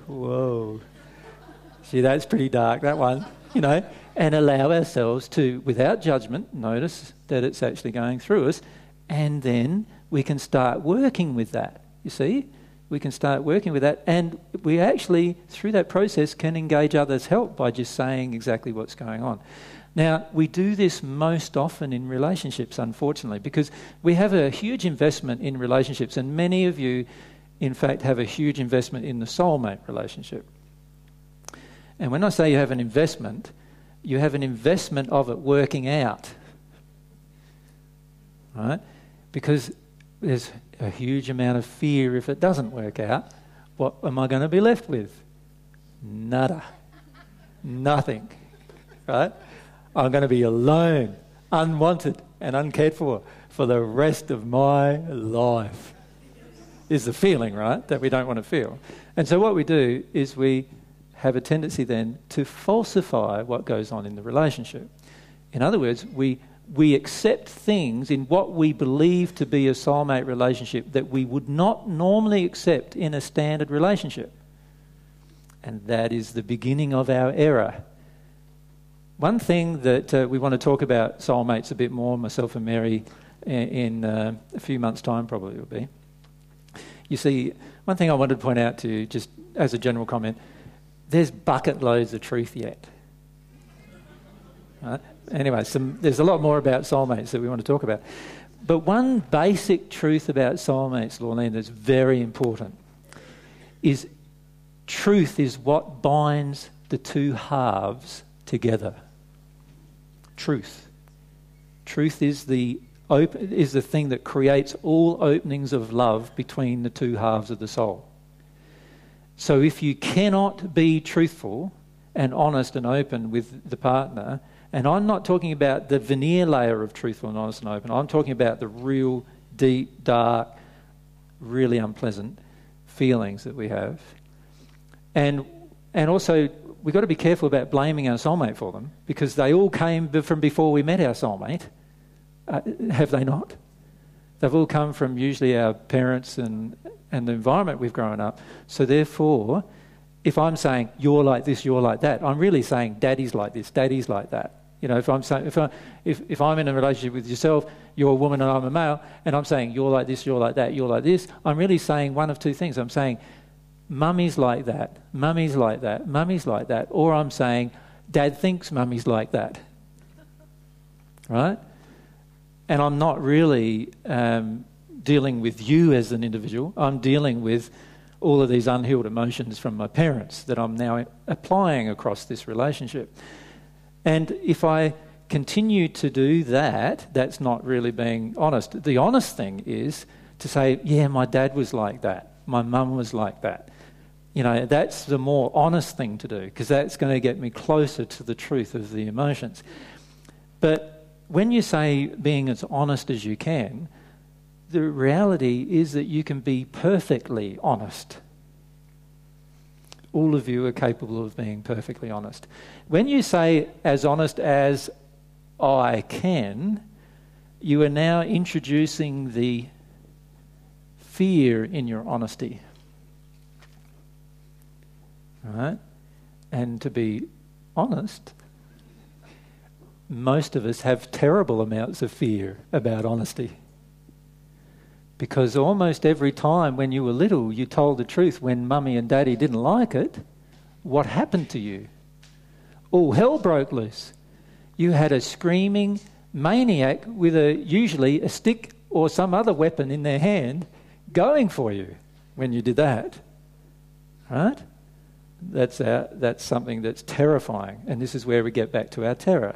A: whoa. See, that's pretty dark, that one. You know, and allow ourselves to, without judgment, notice that it's actually going through us, and then we can start working with that. You see? We can start working with that, and we actually, through that process, can engage others' help by just saying exactly what's going on. Now, we do this most often in relationships, unfortunately, because we have a huge investment in relationships, and many of you, in fact, have a huge investment in the soulmate relationship. And when I say you have an investment, you have an investment of it working out. Right? Because there's a huge amount of fear if it doesn't work out. What am I going to be left with? Nada. Nothing. Right? I'm going to be alone, unwanted, and uncared for for the rest of my life. Is the feeling, right, that we don't want to feel. And so what we do is we have a tendency then to falsify what goes on in the relationship. In other words, we, we accept things in what we believe to be a soulmate relationship that we would not normally accept in a standard relationship. And that is the beginning of our error. One thing that uh, we want to talk about soulmates a bit more, myself and Mary, in, in uh, a few months' time probably will be. You see, one thing I wanted to point out to you, just as a general comment, there's bucket loads of truth yet. Right? Anyway, some, there's a lot more about soulmates that we want to talk about. But one basic truth about soulmates, Lorleen, that's very important is truth is what binds the two halves together truth. Truth is the, is the thing that creates all openings of love between the two halves of the soul. So if you cannot be truthful and honest and open with the partner, and I'm not talking about the veneer layer of truthful and honest and open, I'm talking about the real, deep, dark, really unpleasant feelings that we have. And, and also, we've got to be careful about blaming our soulmate for them because they all came from before we met our soulmate. Uh, have they not? They've all come from usually our parents and, and the environment we've grown up. So, therefore, if I'm saying you're like this, you're like that, I'm really saying daddy's like this, daddy's like that. You know, if I'm saying if, I, if, if I'm in a relationship with yourself, you're a woman and I'm a male, and I'm saying you're like this, you're like that, you're like this, I'm really saying one of two things. I'm saying mummy's like that, mummy's like that, mummy's like that. Or I'm saying, dad thinks mummy's like that. Right? And I'm not really um, dealing with you as an individual, I'm dealing with all of these unhealed emotions from my parents that I'm now applying across this relationship. And if I continue to do that, that's not really being honest. The honest thing is to say, yeah, my dad was like that, my mum was like that. You know, that's the more honest thing to do because that's going to get me closer to the truth of the emotions. But when you say being as honest as you can, the reality is that you can be perfectly honest. All of you are capable of being perfectly honest. When you say as honest as I can, you are now introducing the fear in your honesty. Right? And to be honest, most of us have terrible amounts of fear about honesty. Because almost every time when you were little, you told the truth when mummy and daddy didn't like it, what happened to you? All hell broke loose. You had a screaming maniac with a usually a stick or some other weapon in their hand going for you when you did that. Right? That's, our, that's something that's terrifying. And this is where we get back to our terror.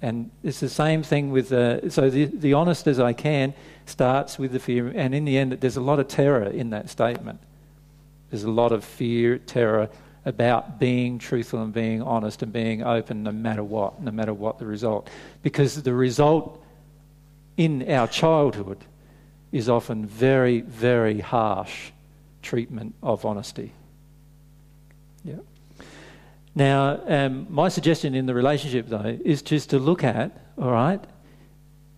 A: And it's the same thing with uh, so the, the honest as I can starts with the fear, and in the end, there's a lot of terror in that statement. There's a lot of fear, terror about being truthful and being honest and being open no matter what, no matter what the result. Because the result in our childhood is often very, very harsh treatment of honesty. Now, um, my suggestion in the relationship, though, is just to look at, all right,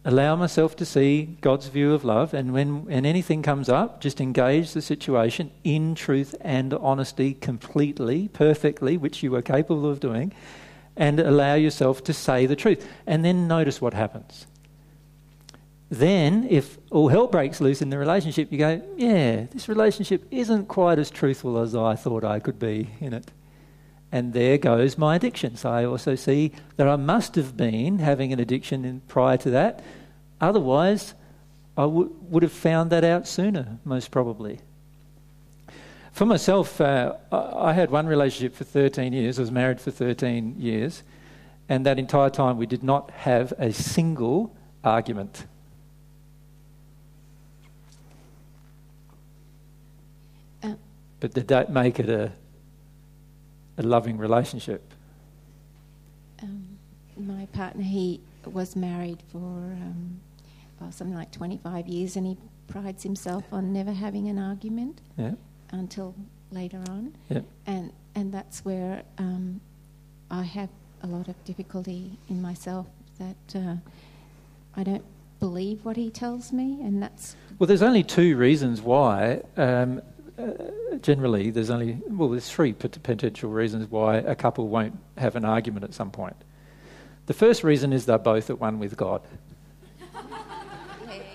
A: allow myself to see God's view of love, and when, when anything comes up, just engage the situation in truth and honesty completely, perfectly, which you are capable of doing, and allow yourself to say the truth. And then notice what happens. Then, if all hell breaks loose in the relationship, you go, yeah, this relationship isn't quite as truthful as I thought I could be in it. And there goes my addiction. So I also see that I must have been having an addiction in, prior to that. Otherwise, I w- would have found that out sooner, most probably. For myself, uh, I had one relationship for 13 years. I was married for 13 years. And that entire time, we did not have a single argument.
F: Uh.
A: but did that make it a a loving relationship?
F: Um, my partner, he was married for um, well, something like 25 years and he prides himself on never having an argument
A: yeah.
F: until later on.
A: Yeah.
F: And, and that's where um, I have a lot of difficulty in myself that uh, I don't believe what he tells me, and that's.
A: Well, there's only two reasons why. Um, uh, generally, there's only, well, there's three potential reasons why a couple won't have an argument at some point. The first reason is they're both at one with God.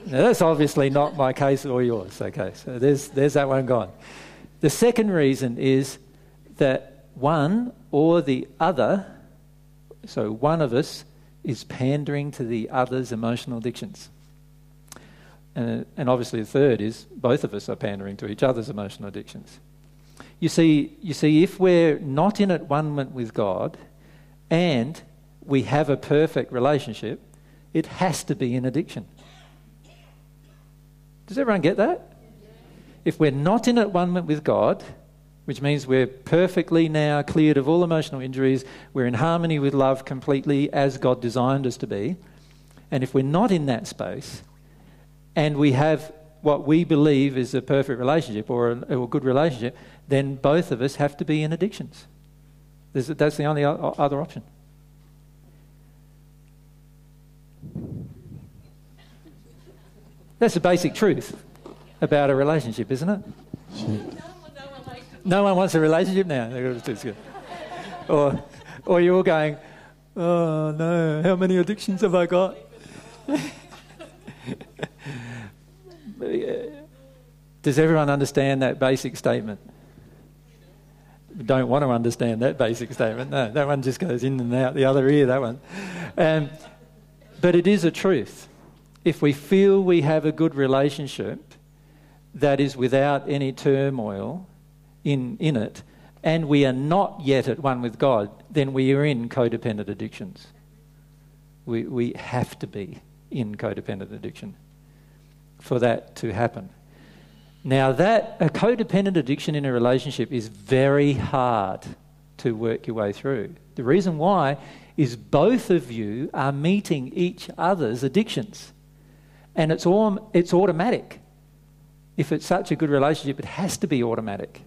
A: now, that's obviously not my case or yours, okay, so there's, there's that one gone. The second reason is that one or the other, so one of us, is pandering to the other's emotional addictions. And, and obviously, the third is both of us are pandering to each other's emotional addictions. You see, you see, if we're not in at one with God and we have a perfect relationship, it has to be an addiction. Does everyone get that? If we're not in at one with God, which means we're perfectly now cleared of all emotional injuries, we're in harmony with love completely as God designed us to be, and if we're not in that space, and we have what we believe is a perfect relationship or a, or a good relationship, then both of us have to be in addictions. There's, that's the only other option. That's the basic truth about a relationship, isn't it? No one wants a relationship now. Or, or you're all going, oh no, how many addictions have I got? <laughs> Does everyone understand that basic statement? Don't want to understand that basic statement. No, that one just goes in and out the other ear, that one. Um, but it is a truth. If we feel we have a good relationship that is without any turmoil in, in it, and we are not yet at one with God, then we are in codependent addictions. We, we have to be in codependent addiction for that to happen. Now, that a codependent addiction in a relationship is very hard to work your way through. The reason why is both of you are meeting each other's addictions. And it's, all, it's automatic. If it's such a good relationship, it has to be automatic.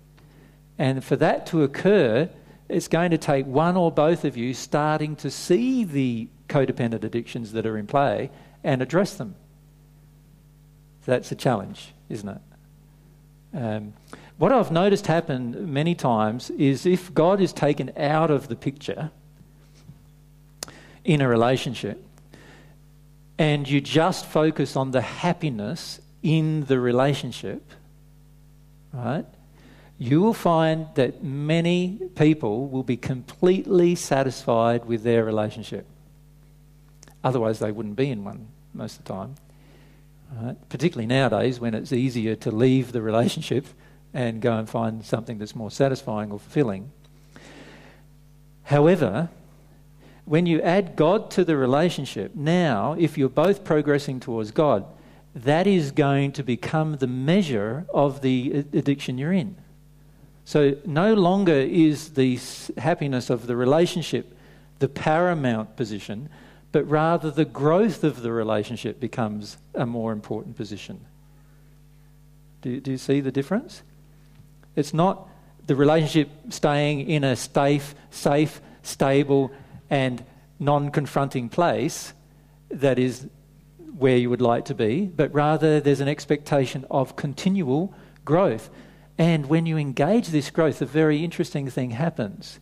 A: And for that to occur, it's going to take one or both of you starting to see the codependent addictions that are in play and address them. That's a challenge, isn't it? Um, what I've noticed happen many times is if God is taken out of the picture in a relationship and you just focus on the happiness in the relationship, right? You will find that many people will be completely satisfied with their relationship. Otherwise, they wouldn't be in one most of the time. Right? Particularly nowadays when it's easier to leave the relationship and go and find something that's more satisfying or fulfilling. However, when you add God to the relationship, now, if you're both progressing towards God, that is going to become the measure of the addiction you're in. So no longer is the happiness of the relationship the paramount position, but rather the growth of the relationship becomes a more important position. Do, do you see the difference? It's not the relationship staying in a safe, safe, stable, and non confronting place that is where you would like to be, but rather there's an expectation of continual growth. And when you engage this growth, a very interesting thing happens.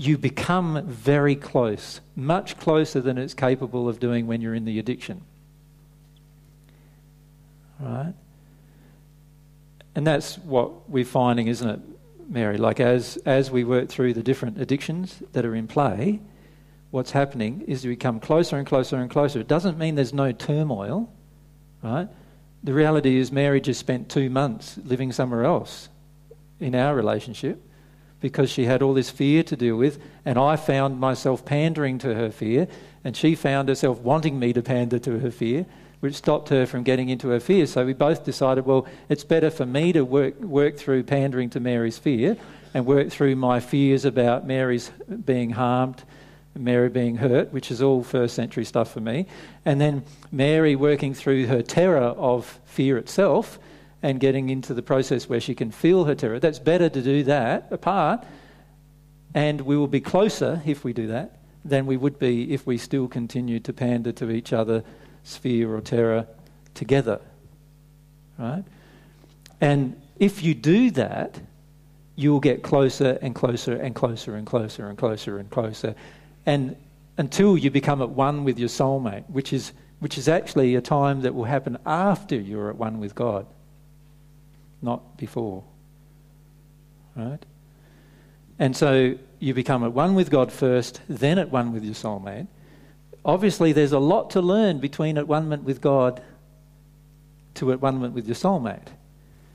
A: You become very close, much closer than it's capable of doing when you're in the addiction. Right? And that's what we're finding, isn't it, Mary? Like as, as we work through the different addictions that are in play, what's happening is we become closer and closer and closer. It doesn't mean there's no turmoil, right? The reality is, Mary just spent two months living somewhere else in our relationship because she had all this fear to deal with, and I found myself pandering to her fear, and she found herself wanting me to pander to her fear, which stopped her from getting into her fear. So we both decided, well, it's better for me to work, work through pandering to Mary's fear and work through my fears about Mary's being harmed Mary being hurt, which is all first century stuff for me, and then Mary working through her terror of fear itself and getting into the process where she can feel her terror. That's better to do that apart, and we will be closer if we do that than we would be if we still continued to pander to each other, fear or terror together. Right? And if you do that, you will get closer and closer and closer and closer and closer and closer and until you become at one with your soulmate, which is, which is actually a time that will happen after you're at one with God, not before. Right? And so you become at one with God first, then at one with your soulmate. Obviously, there's a lot to learn between at one with God to at one with your soulmate.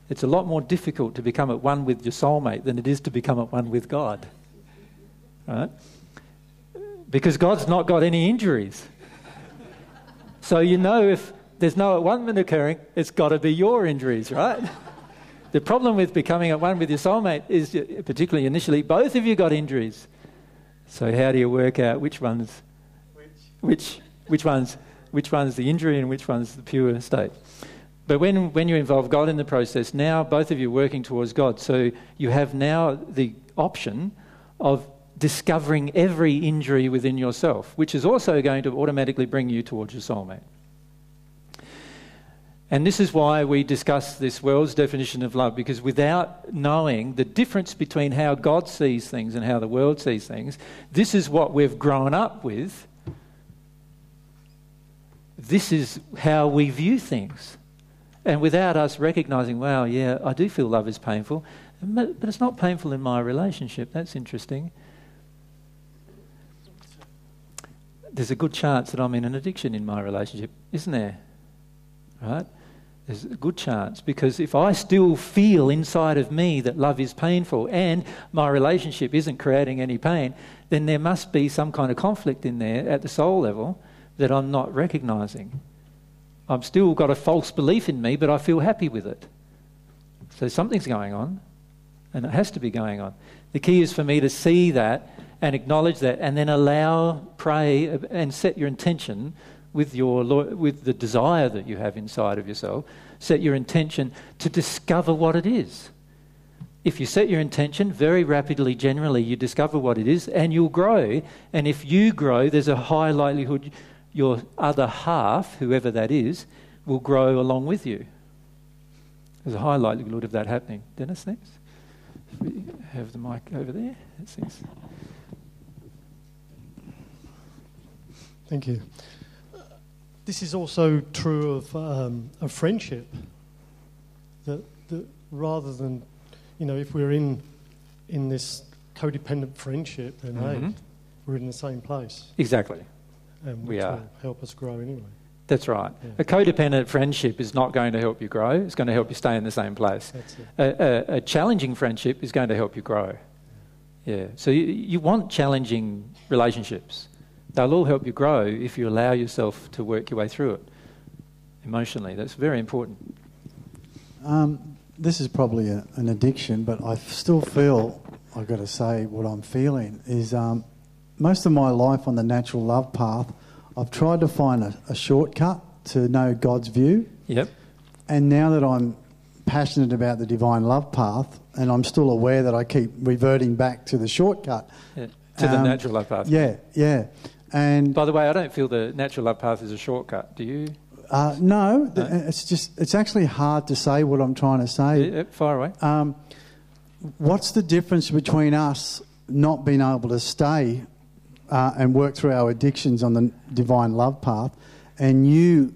A: It's a lot more difficult to become at one with your soulmate than it is to become at one with God. Right? because God's not got any injuries. So you know if there's no at one occurring, it's got to be your injuries, right? The problem with becoming at one with your soulmate is, uh, particularly initially, both of you got injuries. So how do you work out which one's which which, which one's which one's the injury and which one's the pure state? But when, when you involve God in the process, now both of you are working towards God. So you have now the option of discovering every injury within yourself, which is also going to automatically bring you towards your soulmate. And this is why we discuss this world's definition of love, because without knowing the difference between how God sees things and how the world sees things, this is what we've grown up with. This is how we view things. And without us recognizing, wow, yeah, I do feel love is painful, but it's not painful in my relationship. That's interesting. there's a good chance that I'm in an addiction in my relationship, isn't there? Right? There's a good chance because if I still feel inside of me that love is painful and my relationship isn't creating any pain, then there must be some kind of conflict in there at the soul level that I'm not recognizing. I've still got a false belief in me, but I feel happy with it. So something's going on, and it has to be going on. The key is for me to see that and acknowledge that, and then allow, pray, and set your intention with, your, with the desire that you have inside of yourself. Set your intention to discover what it is. If you set your intention, very rapidly, generally, you discover what it is and you'll grow. And if you grow, there's a high likelihood your other half, whoever that is, will grow along with you. There's a high likelihood of that happening. Dennis, thanks. We have the mic over there.
G: Thank you. This is also true of um, a friendship. That, that rather than, you know, if we're in in this codependent friendship, then mm-hmm. hey, we're in the same place.
A: Exactly.
G: And we are. help us grow anyway.
A: That's right. Yeah. A codependent friendship is not going to help you grow. It's going to help you stay in the same place. A, a, a, challenging friendship is going to help you grow. Yeah. So you, you want challenging relationships They'll all help you grow if you allow yourself to work your way through it emotionally. That's very important.
H: Um, this is probably a, an addiction, but I still feel, I've got to say, what I'm feeling is um, most of my life on the natural love path, I've tried to find a, a shortcut to know God's view.
A: Yep.
H: And now that I'm passionate about the divine love path, and I'm still aware that I keep reverting back to the shortcut.
A: Yeah. To the
H: Um,
A: natural love path.
H: Yeah, yeah. And
A: By the way, I don't feel the natural love path is a shortcut. Do you?
H: uh, no,
A: No.
H: it's just it's actually hard to say what I'm trying to say.
A: Yeah, far away.
H: Um, what's the difference between us not being able to stay uh, and work through our addictions on the divine love path, and you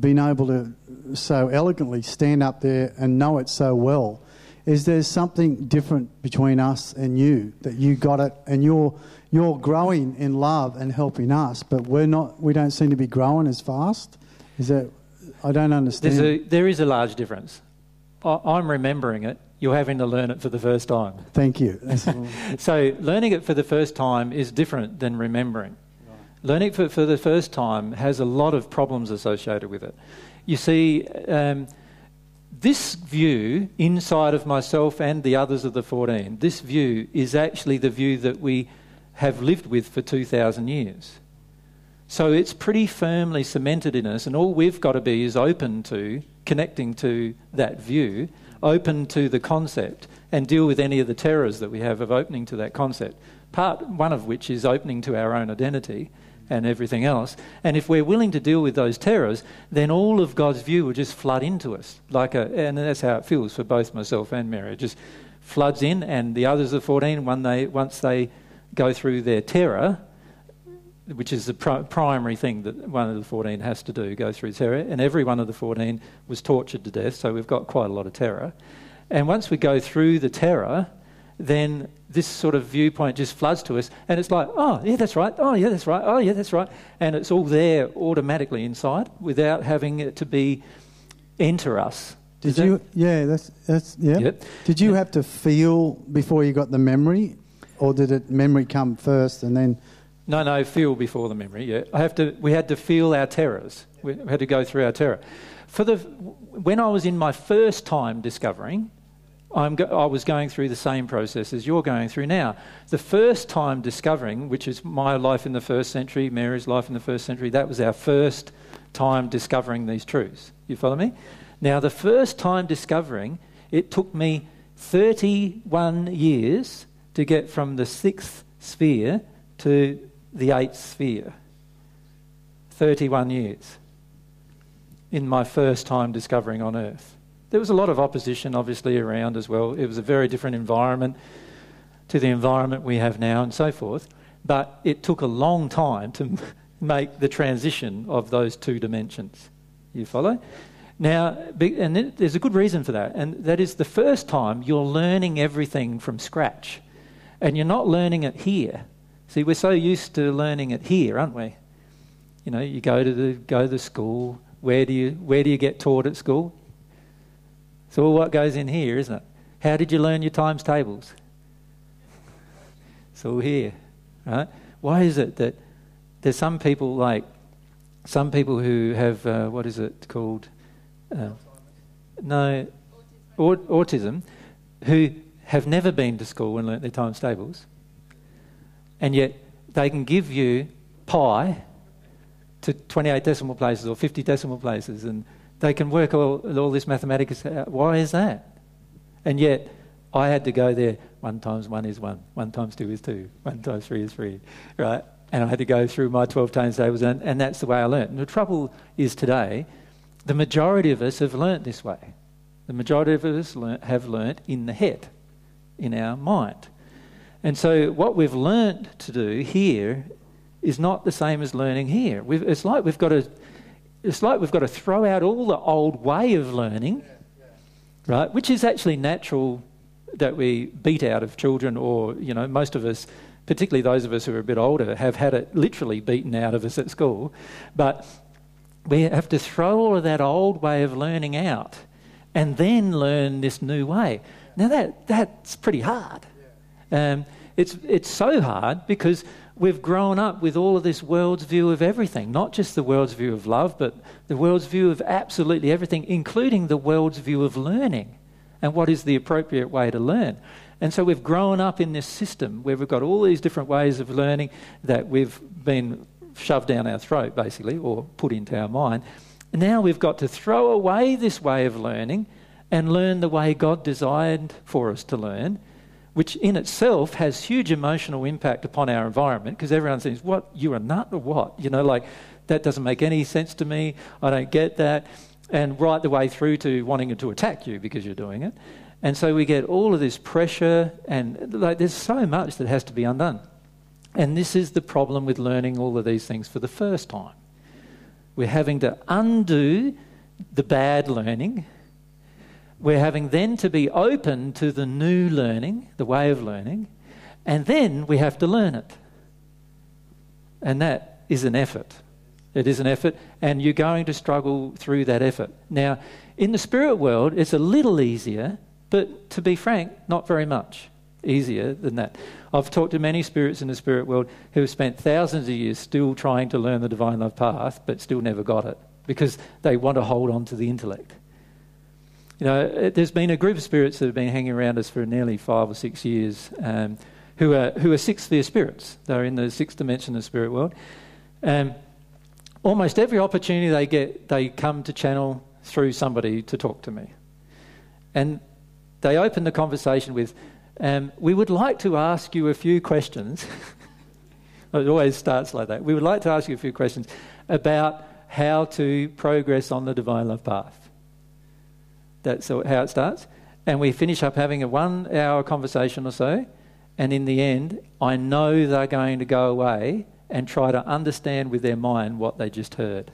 H: being able to so elegantly stand up there and know it so well? Is there something different between us and you that you got it and you're you're growing in love and helping us, but we're not. We don't seem to be growing as fast. Is that? I don't understand.
A: There's a, there is a large difference. I, I'm remembering it. You're having to learn it for the first time.
H: Thank you. <laughs>
A: So learning it for the first time is different than remembering. Learning it for, for the first time has a lot of problems associated with it. You see, um, this view inside of myself and the others of the 14, this view is actually the view that we have lived with for 2,000 years. So it's pretty firmly cemented in us, and all we've got to be is open to connecting to that view, open to the concept, and deal with any of the terrors that we have of opening to that concept. Part one of which is opening to our own identity and everything else. And if we're willing to deal with those terrors, then all of God's view will just flood into us, like a, and that's how it feels for both myself and Mary. It just floods in, and the others of 14, when they, once they go through their terror, which is the pri- primary thing that one of the 14 has to do, go through terror. And every one of the 14 was tortured to death, so we've got quite a lot of terror. And once we go through the terror, then this sort of viewpoint just floods to us, and it's like, oh, yeah, that's right, oh, yeah, that's right, oh, yeah, that's right. And it's all there automatically inside without having it to be enter us.
H: Did
A: that-
H: you? Yeah, that's that's yeah.
A: Yep.
H: Did you have to feel before you got the memory, or did it memory come first and then?
A: No, no, feel before the memory. Yeah, I have to. We had to feel our terrors. We had to go through our terror. For the when I was in my first time discovering, go, I was going through the same process as you're going through now. The first time discovering, which is my life in the first century, Mary's life in the first century, that was our first time discovering these truths. You follow me? Now, the first time discovering, it took me 31 years to get from the sixth sphere to the eighth sphere. 31 years in my first time discovering on Earth. There was a lot of opposition, obviously, around as well. It was a very different environment to the environment we have now and so forth. But it took a long time to <laughs> make the transition of those two dimensions. You follow? Now, and there's a good reason for that, and that is the first time you're learning everything from scratch, and you're not learning it here. See, we're so used to learning it here, aren't we? You know, you go to the go to the school. Where do you where do you get taught at school? It's all what goes in here, isn't it? How did you learn your times tables? It's all here, right? Why is it that there's some people like some people who have uh, what is it called? Uh, no, au- autism, who have never been to school and learnt their times tables, and yet they can give you pi to 28 decimal places or 50 decimal places, and they can work all, all this mathematics out. Why is that? And yet, I had to go there. One times one is one. One times two is two. One times three is three. Right? And I had to go through my 12 times tables, and, and that's the way I learnt. And the trouble is today, the majority of us have learnt this way. The majority of us learnt, have learnt in the head, in our mind. And so, what we've learnt to do here is not the same as learning here. We've, it's like we've got to, it's like we've got to throw out all the old way of learning, right? Which is actually natural that we beat out of children, or you know, most of us, particularly those of us who are a bit older, have had it literally beaten out of us at school. But we have to throw all of that old way of learning out, and then learn this new way. Now that that's pretty hard. Um, it's, it's so hard because we've grown up with all of this world's view of everything, not just the world's view of love, but the world's view of absolutely everything, including the world's view of learning and what is the appropriate way to learn. And so we've grown up in this system where we've got all these different ways of learning that we've been shoved down our throat, basically, or put into our mind. Now we've got to throw away this way of learning and learn the way God desired for us to learn, which in itself has huge emotional impact upon our environment because everyone says, What, you're a nut or what? You know, like, that doesn't make any sense to me. I don't get that. And right the way through to wanting to attack you because you're doing it. And so we get all of this pressure, and like, there's so much that has to be undone. And this is the problem with learning all of these things for the first time. We're having to undo the bad learning. We're having then to be open to the new learning, the way of learning, and then we have to learn it. And that is an effort. It is an effort, and you're going to struggle through that effort. Now, in the spirit world, it's a little easier but to be frank, not very much easier than that. I've talked to many spirits in the spirit world who have spent thousands of years still trying to learn the divine love path, but still never got it because they want to hold on to the intellect. You know, there's been a group of spirits that have been hanging around us for nearly five or six years um, who, are, who are sixth sphere spirits. They're in the sixth dimension of the spirit world. Um, almost every opportunity they get, they come to channel through somebody to talk to me. And they open the conversation with, um, We would like to ask you a few questions. <laughs> it always starts like that. We would like to ask you a few questions about how to progress on the divine love path. That's how it starts. And we finish up having a one hour conversation or so. And in the end, I know they're going to go away and try to understand with their mind what they just heard.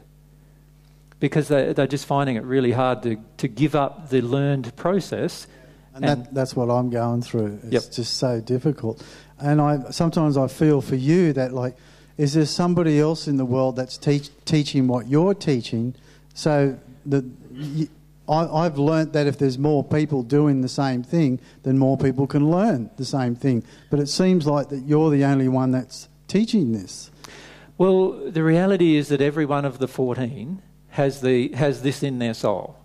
A: Because they, they're just finding it really hard to, to give up the learned process
H: and, and that, that's what I'm going through. It's
A: yep.
H: just so difficult. And I sometimes I feel for you that like, is there somebody else in the world that's teach, teaching what you're teaching? So that I, I've learnt that if there's more people doing the same thing, then more people can learn the same thing. But it seems like that you're the only one that's teaching this.
A: Well, the reality is that every one of the 14 has, the, has this in their soul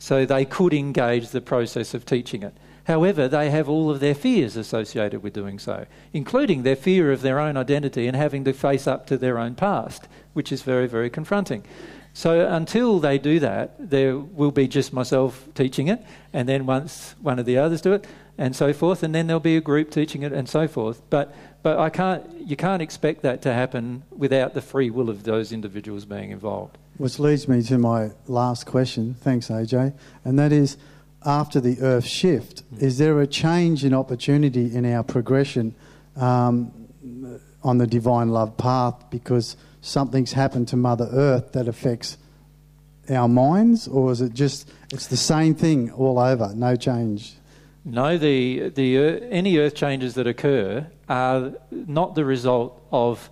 A: so they could engage the process of teaching it. However, they have all of their fears associated with doing so, including their fear of their own identity and having to face up to their own past, which is very, very confronting. So until they do that, there will be just myself teaching it, and then once one of the others do it, and so forth, and then there'll be a group teaching it, and so forth. But but I can't, you can't expect that to happen without the free will of those individuals being involved.
H: Which leads me to my last question. Thanks, AJ. And that is after the Earth shift, mm. is there a change in opportunity in our progression um, on the divine love path because something's happened to Mother Earth that affects our minds, or is it just it's the same thing all over, no change?
A: No, the the any earth changes that occur are not the result of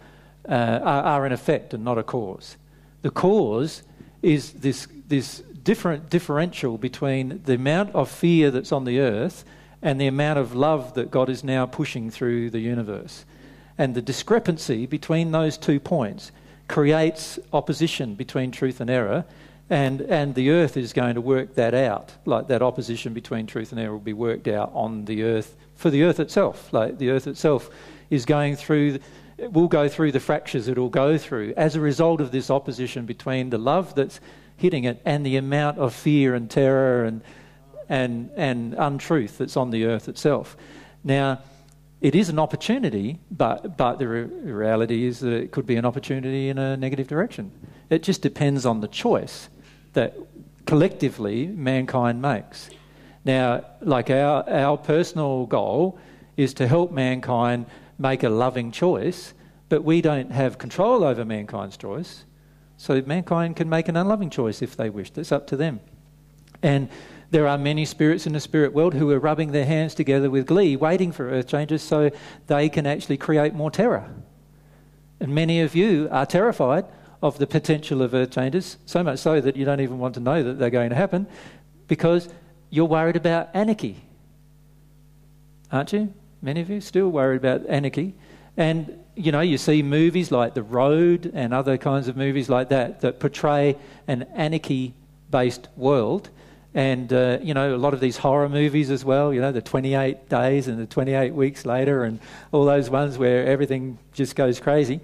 A: uh, are, are an effect and not a cause. The cause is this, this different differential between the amount of fear that's on the earth and the amount of love that God is now pushing through the universe. And the discrepancy between those two points creates opposition between truth and error. And, and the earth is going to work that out. Like that opposition between truth and error will be worked out on the earth for the earth itself. Like the earth itself is going through it will go through the fractures it will go through as a result of this opposition between the love that's hitting it and the amount of fear and terror and, and, and untruth that's on the earth itself. Now, it is an opportunity, but, but the re- reality is that it could be an opportunity in a negative direction. It just depends on the choice that collectively mankind makes. Now, like our, our personal goal is to help mankind make a loving choice, but we don't have control over mankind's choice. So mankind can make an unloving choice if they wish. That's up to them. And there are many spirits in the spirit world who are rubbing their hands together with glee, waiting for earth changes so they can actually create more terror. And many of you are terrified of the potential of earth changes, so much so that you don't even want to know that they're going to happen because you're worried about anarchy. Aren't you? Many of you still worried about anarchy. And, you know, you see movies like The Road and other kinds of movies like that that portray an anarchy based world. And, uh, you know, a lot of these horror movies as well, you know, the 28 days and the 28 weeks later and all those ones where everything just goes crazy.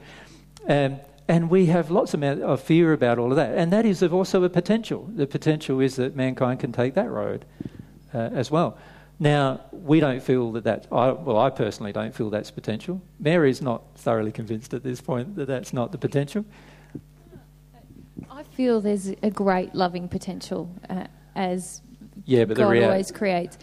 A: Um, and we have lots of fear about all of that. And that is also a potential. The potential is that mankind can take that road uh, as well. Now, we don't feel that that, I, well, I personally don't feel that's potential. Mary's not thoroughly convinced at this point that that's not the potential.
D: I feel there's a great loving potential uh, as
A: yeah, but
D: God
A: rea-
D: always creates.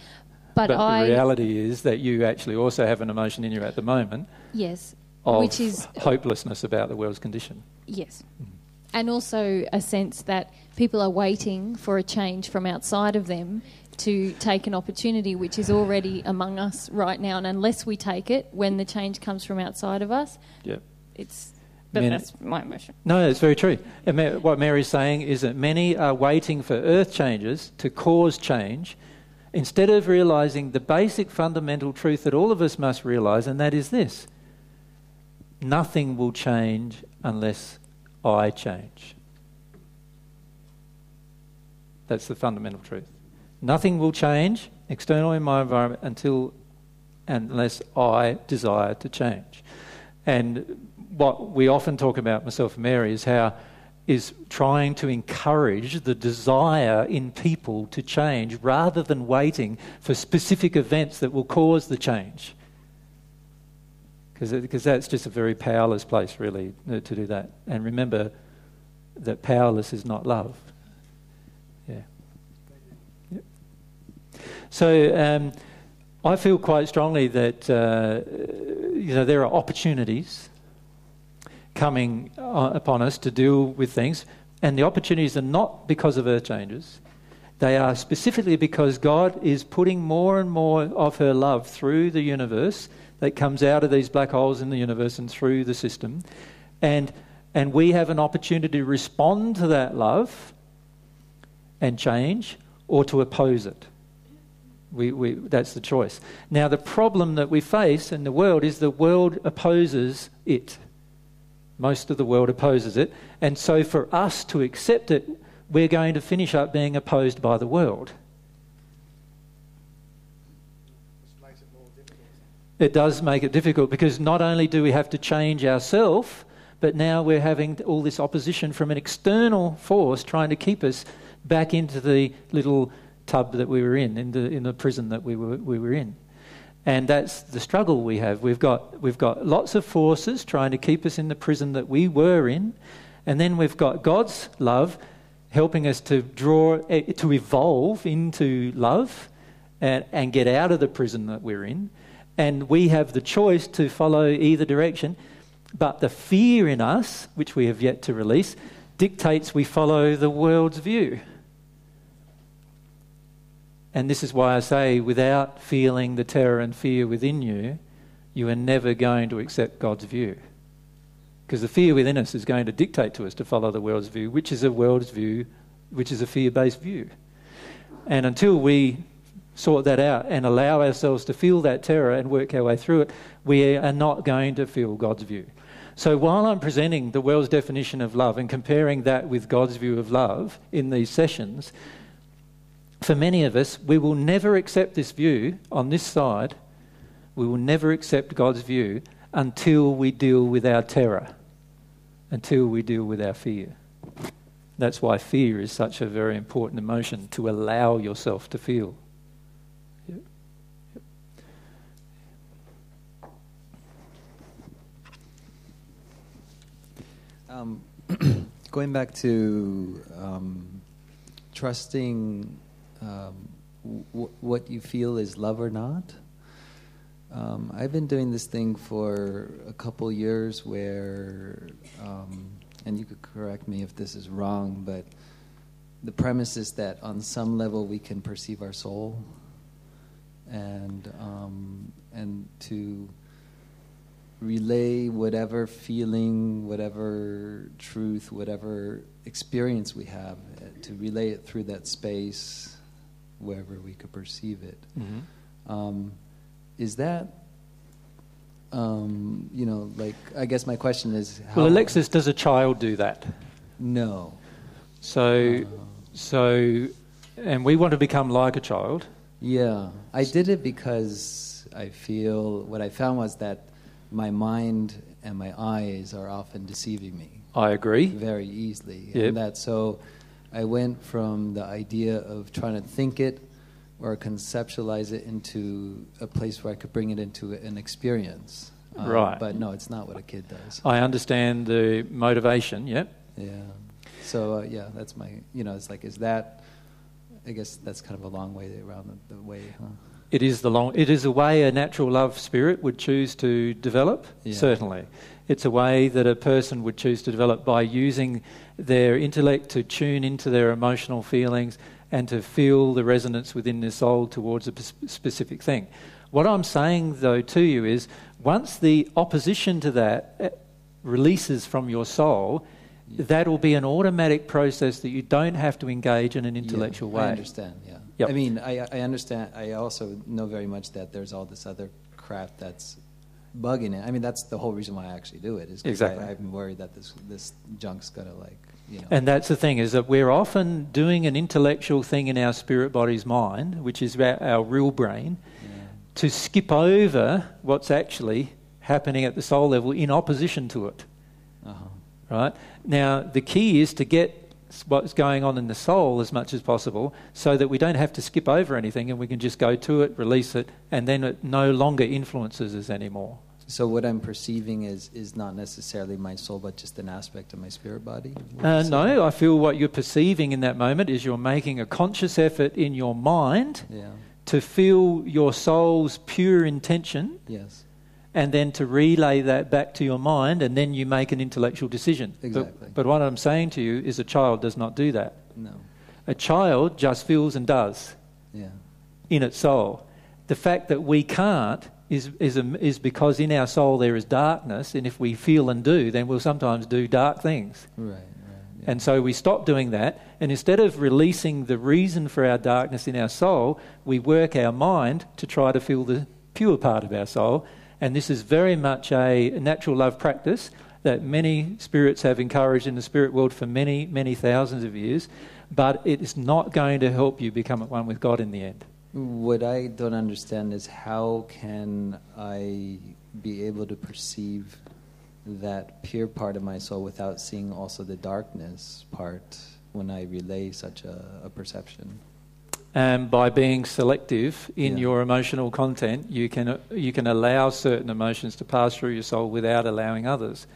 D: But,
A: but
D: I,
A: the reality is that you actually also have an emotion in you at the moment.
D: Yes.
A: Of
D: which is
A: hopelessness about the world's condition.
D: Yes. Mm-hmm. And also a sense that people are waiting for a change from outside of them to take an opportunity which is already among us right now. And unless we take it when the change comes from outside of us,
A: yep.
D: it's. But many, that's my emotion.
A: No, it's very true. And what Mary's saying is that many are waiting for earth changes to cause change instead of realizing the basic fundamental truth that all of us must realize, and that is this nothing will change unless I change. That's the fundamental truth. Nothing will change external in my environment until unless I desire to change. And what we often talk about, myself and Mary, is how is trying to encourage the desire in people to change rather than waiting for specific events that will cause the change. Because that's just a very powerless place, really, to do that. And remember that powerless is not love. Yeah. So um, I feel quite strongly that uh, you know there are opportunities coming uh, upon us to deal with things, and the opportunities are not because of earth changes. They are specifically because God is putting more and more of her love through the universe that comes out of these black holes in the universe and through the system. And, and we have an opportunity to respond to that love and change or to oppose it. We, we, that's the choice. Now, the problem that we face in the world is the world opposes it. Most of the world opposes it. And so, for us to accept it, we're going to finish up being opposed by the world. It does make it difficult because not only do we have to change ourselves, but now we're having all this opposition from an external force trying to keep us back into the little tub that we were in, in the, in the prison that we were, we were in. And that's the struggle we have. We've got, we've got lots of forces trying to keep us in the prison that we were in. And then we've got God's love helping us to draw, eh, to evolve into love and, and get out of the prison that we're in. And we have the choice to follow either direction. But the fear in us, which we have yet to release, dictates we follow the world's view. And this is why I say, without feeling the terror and fear within you, you are never going to accept God's view. Because the fear within us is going to dictate to us to follow the world's view, which is a world's view, which is a fear based view. And until we sort that out and allow ourselves to feel that terror and work our way through it, we are not going to feel God's view. So while I'm presenting the world's definition of love and comparing that with God's view of love in these sessions, for many of us, we will never accept this view on this side. We will never accept God's view until we deal with our terror, until we deal with our fear. That's why fear is such a very important emotion to allow yourself to feel.
I: Um, <clears throat> going back to um, trusting um, what you feel is love or not. Um, I've been doing this thing for a couple years where, um, and you could correct me if this is wrong, but the premise is that on some level we can perceive our soul and, um, and to relay whatever feeling, whatever truth, whatever experience we have, uh, to relay it through that space wherever we could perceive it. Mm-hmm. Um, is that um, you know, like I guess my question is, how,
A: Well, Alexis, does a child do that?
I: No.
A: So, so, and we want to become like a child.
I: Yeah, I did it because I feel what I found was that my mind and my eyes are often deceiving me
A: I agree.
I: very easily,
A: Yep.
I: and that so I went from the idea of trying to think it or conceptualize it into a place where I could bring it into an experience. Um,
A: Right.
I: But no, it's not what a kid does.
A: I understand the motivation. Yep.
I: Yeah. So uh, yeah, that's my. You know, it's like is that. I guess that's kind of a long way around the, the way, huh?
A: It is the long. It is a way a natural love spirit would choose to develop.
I: Yeah.
A: Certainly, it's a way that a person would choose to develop by using their intellect to tune into their emotional feelings and to feel the resonance within their soul towards a p- specific thing. What I'm saying, though, to you is once the opposition to that uh, releases from your soul, that will be an automatic process that you don't have to engage in an intellectual
I: yeah,
A: way.
I: I understand. Yeah.
A: Yep.
I: I mean, I, I understand. I also know very much that there's all this other crap that's bugging it. I mean, that's the whole reason why I actually do it. Is
A: Exactly.
I: I, I'm worried that this this junk's gonna like you know.
A: And that's the thing is that we're often doing an intellectual thing in our spirit body's mind, which is about our real brain,
I: yeah.
A: to skip over what's actually happening at the soul level in opposition to it.
I: Uh-huh.
A: Right now, the key is to get what's going on in the soul as much as possible, so that we don't have to skip over anything, and we can just go to it, release it, and then it no longer influences us anymore.
I: So what I'm perceiving is is not necessarily my soul, but just an aspect of my spirit body.
A: Uh, no, I feel what you're perceiving in that moment is you're making a conscious effort in your mind
I: Yeah.
A: to feel your soul's pure intention
I: Yes.
A: And then to relay that back to your mind and then you make an intellectual decision. But-
I: Exactly.
A: But, what I'm saying to you is a child does not do that.
I: No.
A: A child just feels and does
I: Yeah.
A: in its soul. The fact that we can't is, is, a, is because in our soul there is darkness, and if we feel and do, then we'll sometimes do dark things.
I: Right. Right. Yeah.
A: And so we stop doing that, and instead of releasing the reason for our darkness in our soul, we work our mind to try to feel the pure part of our soul. And this is very much a natural love practice that many spirits have encouraged in the spirit world for many, many thousands of years, but it is not going to help you become at one with God in the end.
I: What I don't understand is how can I be able to perceive that pure part of my soul without seeing also the darkness part when I relay such a, a perception?
A: And by being selective in
I: Yeah.
A: your emotional content, you can, you can allow certain emotions to pass through your soul without allowing others.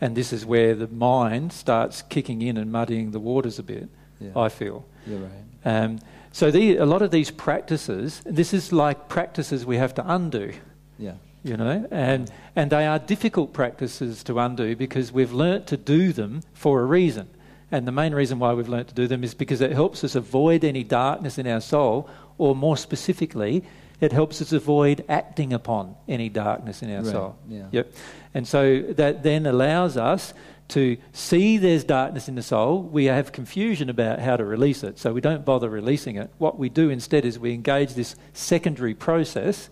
A: And this is where the mind starts kicking in and muddying the waters a bit,
I: Yeah.
A: I feel.
I: You're right.
A: Um, so the, a lot of these practices, this is like practices we have to undo,
I: Yeah.
A: you know, and, and they are difficult practices to undo because we've learnt to do them for a reason. And the main reason why we've learnt to do them is because it helps us avoid any darkness in our soul, or more specifically, it helps us avoid acting upon any darkness in our
I: Right,
A: soul.
I: yeah.
A: Yep. And so that then allows us to see there's darkness in the soul. We have confusion about how to release it, so we don't bother releasing it. What we do instead is we engage this secondary process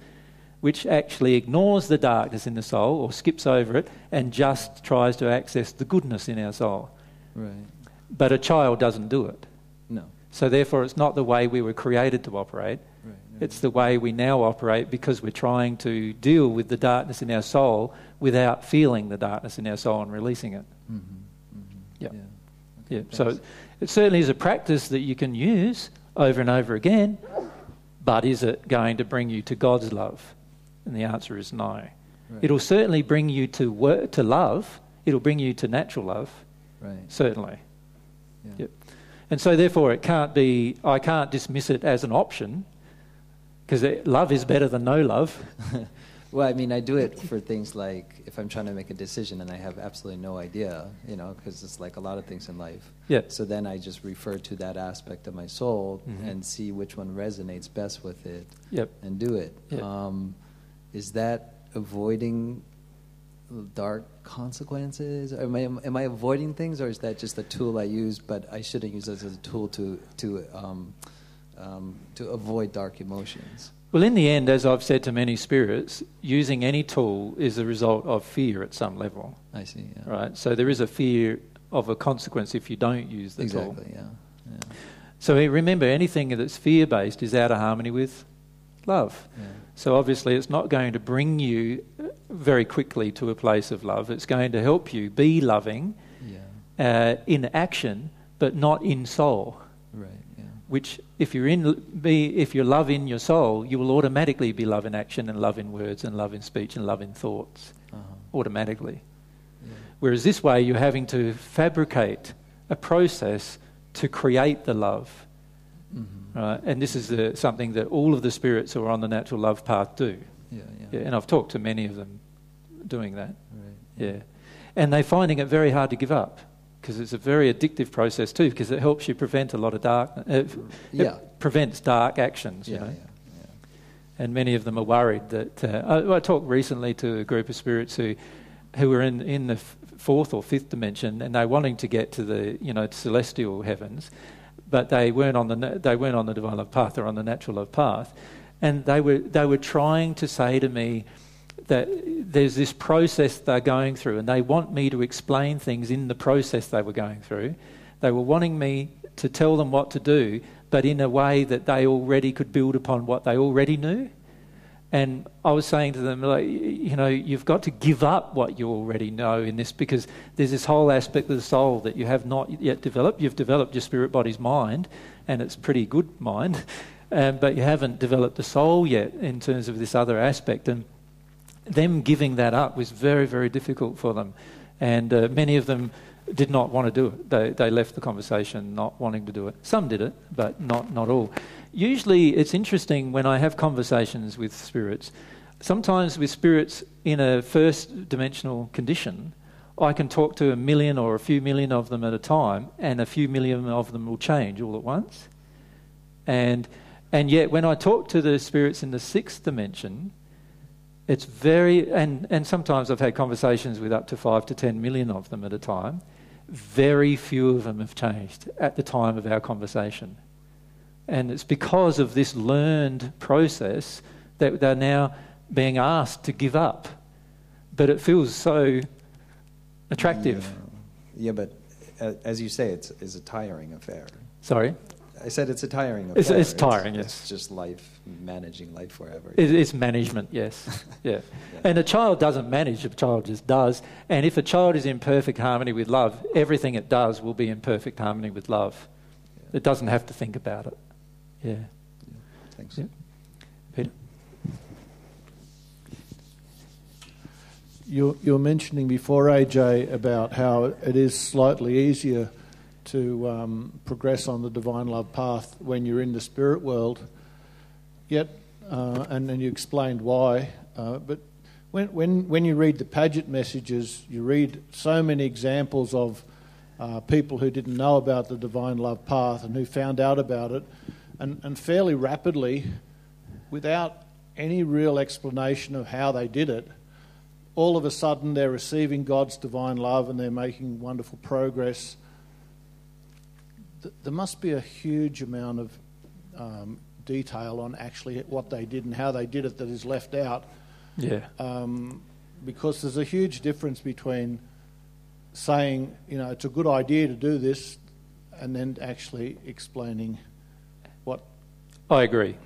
A: which actually ignores the darkness in the soul or skips over it and just tries to access the goodness in our soul.
I: Right.
A: But a child doesn't do it.
I: No.
A: So therefore it's not the way we were created to operate.
I: Right.
A: It's the way we now operate because we're trying to deal with the darkness in our soul without feeling the darkness in our soul and releasing it.
I: Mm-hmm. Mm-hmm.
A: Yep.
I: Yeah.
A: Yeah. So it certainly is a practice that you can use over and over again, but is it going to bring you to God's love? And the answer is no.
I: Right.
A: It'll certainly bring you to wor- to love. It'll bring you to natural love,
I: Right.
A: certainly.
I: Yeah.
A: Yep. And so therefore it can't be I can't dismiss it as an option because love is better than no love. <laughs>
I: Well, I mean, I do it for things like if I'm trying to make a decision and I have absolutely no idea, you know, because it's like a lot of things in life.
A: Yeah.
I: So then I just refer to that aspect of my soul
A: Mhm.
I: and see which one resonates best with it
A: Yep.
I: and do it.
A: Yeah.
I: Um, is that avoiding dark consequences? Am I, am I avoiding things, or is that just a tool I use, but I shouldn't use it as a tool to to um, um, to avoid dark emotions?
A: Well, in the end, as I've said to many spirits, using any tool is a result of fear at some level,
I: I see. Yeah.
A: right? So there is a fear of a consequence if you don't use the tool.
I: Exactly. Yeah. Yeah.
A: So remember, anything that's fear based is out of harmony with love.
I: yeah.
A: So obviously, it's not going to bring you very quickly to a place of love. It's going to help you be loving
I: Yeah.
A: uh, in action, but not in soul.
I: Right. Yeah.
A: Which, if you're in be, if you're love in your soul, you will automatically be love in action and love in words and love in speech and love in thoughts
I: Uh-huh.
A: automatically.
I: Yeah.
A: Whereas this way, you're having to fabricate a process to create the love.
I: Mhm.
A: Right? And this is uh, something that all of the spirits who are on the natural love path do.
I: Yeah. Yeah.
A: Yeah, and I've talked to many of them doing that.
I: Right.
A: Yeah. And they're finding it very hard to give up because it's a very addictive process too because it helps you prevent a lot of dark. Uh, it
I: Yeah.
A: prevents dark actions, you
I: Yeah.
A: know.
I: Yeah.
A: And many of them are worried that. Uh, I, I talked recently to a group of spirits who, who were in, in the f- fourth or fifth dimension and they're wanting to get to the you know celestial heavens, but they weren't on the they weren't on the divine love path. They're on the natural love path, and they were they were trying to say to me that there's this process they're going through, and they want me to explain things in the process they were going through. They were wanting me to tell them what to do, but in a way that they already could build upon what they already knew. And I was saying to them, like, you know, you've got to give up what you already know in this because there's this whole aspect of the soul that you have not yet developed. You've developed your spirit body's mind, and it's pretty good mind, <laughs> um, but you haven't developed the soul yet in terms of this other aspect. And them giving that up was very, very difficult for them. And uh, many of them did not want to do it. They, they left the conversation not wanting to do it. Some did it, but not, not all. Usually, it's interesting when I have conversations with spirits. Sometimes, with spirits in a first dimensional condition, I can talk to a million or a few million of them at a time, and a few million of them will change all at once. And, and yet, when I talk to the spirits in the sixth dimension, it's very, and, and sometimes I've had conversations with up to five to ten million of them at a time. Very few of them have changed at the time of our conversation. And it's because of this learned process that they're now being asked to give up. But it feels so attractive.
I: Yeah, yeah but uh, as you say, it's, it's a tiring affair.
A: Sorry?
I: I said it's a tiring affair.
A: it's tiring, yes.
I: It's just life, managing life forever.
A: It, it's management, yes. <laughs> Yeah. And a child doesn't manage, a child just does. And if a child is in perfect harmony with love, everything it does will be in perfect harmony with love. It doesn't have to think about it. Yeah.
I: Thanks.
A: Yeah. Peter?
J: You, you were mentioning before, AJ, about how it is slightly easier to um, progress on the divine love path when you're in the spirit world. Yet, uh, and then you explained why. Uh, but when, when, when you read the Padgett messages, you read so many examples of uh, people who didn't know about the divine love path and who found out about it, and, and fairly rapidly, without any real explanation of how they did it, all of a sudden they're receiving God's divine love and they're making wonderful progress. Th- There must be a huge amount of um, detail on actually what they did and how they did it that is left out
A: Yeah.
J: um, because there's a huge difference between saying, you know, it's a good idea to do this and then actually explaining
A: I agree.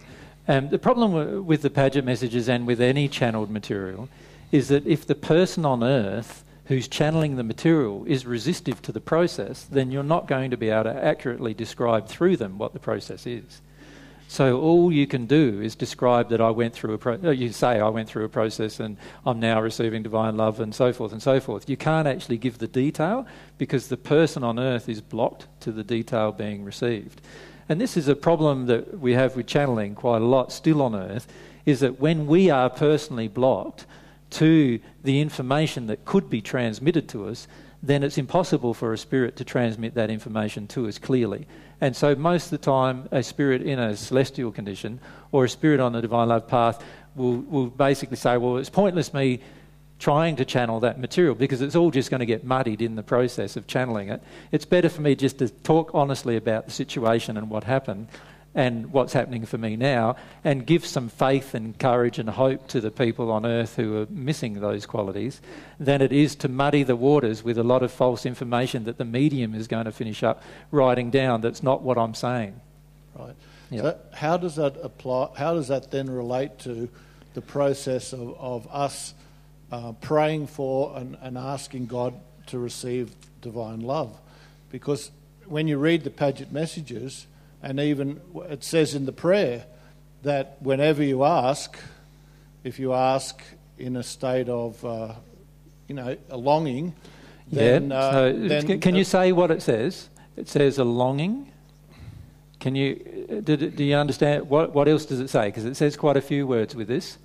A: Um, the problem with the Padgett messages and with any channeled material is that if the person on earth who's channeling the material is resistive to the process, then you're not going to be able to accurately describe through them what the process is. So all you can do is describe that I went through a pro- uh, you say I went through a process and I'm now receiving divine love and so forth and so forth. You can't actually give the detail because the person on earth is blocked to the detail being received. And this is a problem that we have with channeling quite a lot still on earth is that when we are personally blocked to the information that could be transmitted to us, then it's impossible for a spirit to transmit that information to us clearly. And so, most of the time, a spirit in a celestial condition or a spirit on the divine love path will, will basically say, Well, it's pointless me trying to channel that material because it's all just going to get muddied in the process of channeling it. It's better for me just to talk honestly about the situation and what happened and what's happening for me now, and give some faith and courage and hope to the people on earth who are missing those qualities, than it is to muddy the waters with a lot of false information that the medium is going to finish up writing down that's not what I'm saying.
J: Right.
A: Yeah.
J: So how does that apply? How does that then relate to the process of, of us uh, praying for and, and asking God to receive divine love? Because when you read the Padgett messages, and even it says in the prayer that whenever you ask, if you ask in a state of, uh, you know, a longing, then,
A: yeah.
J: uh,
A: so
J: then
A: can, you say what it says? It says a longing. Can you do, do you understand what what else does it say? Because it says quite a few words with this.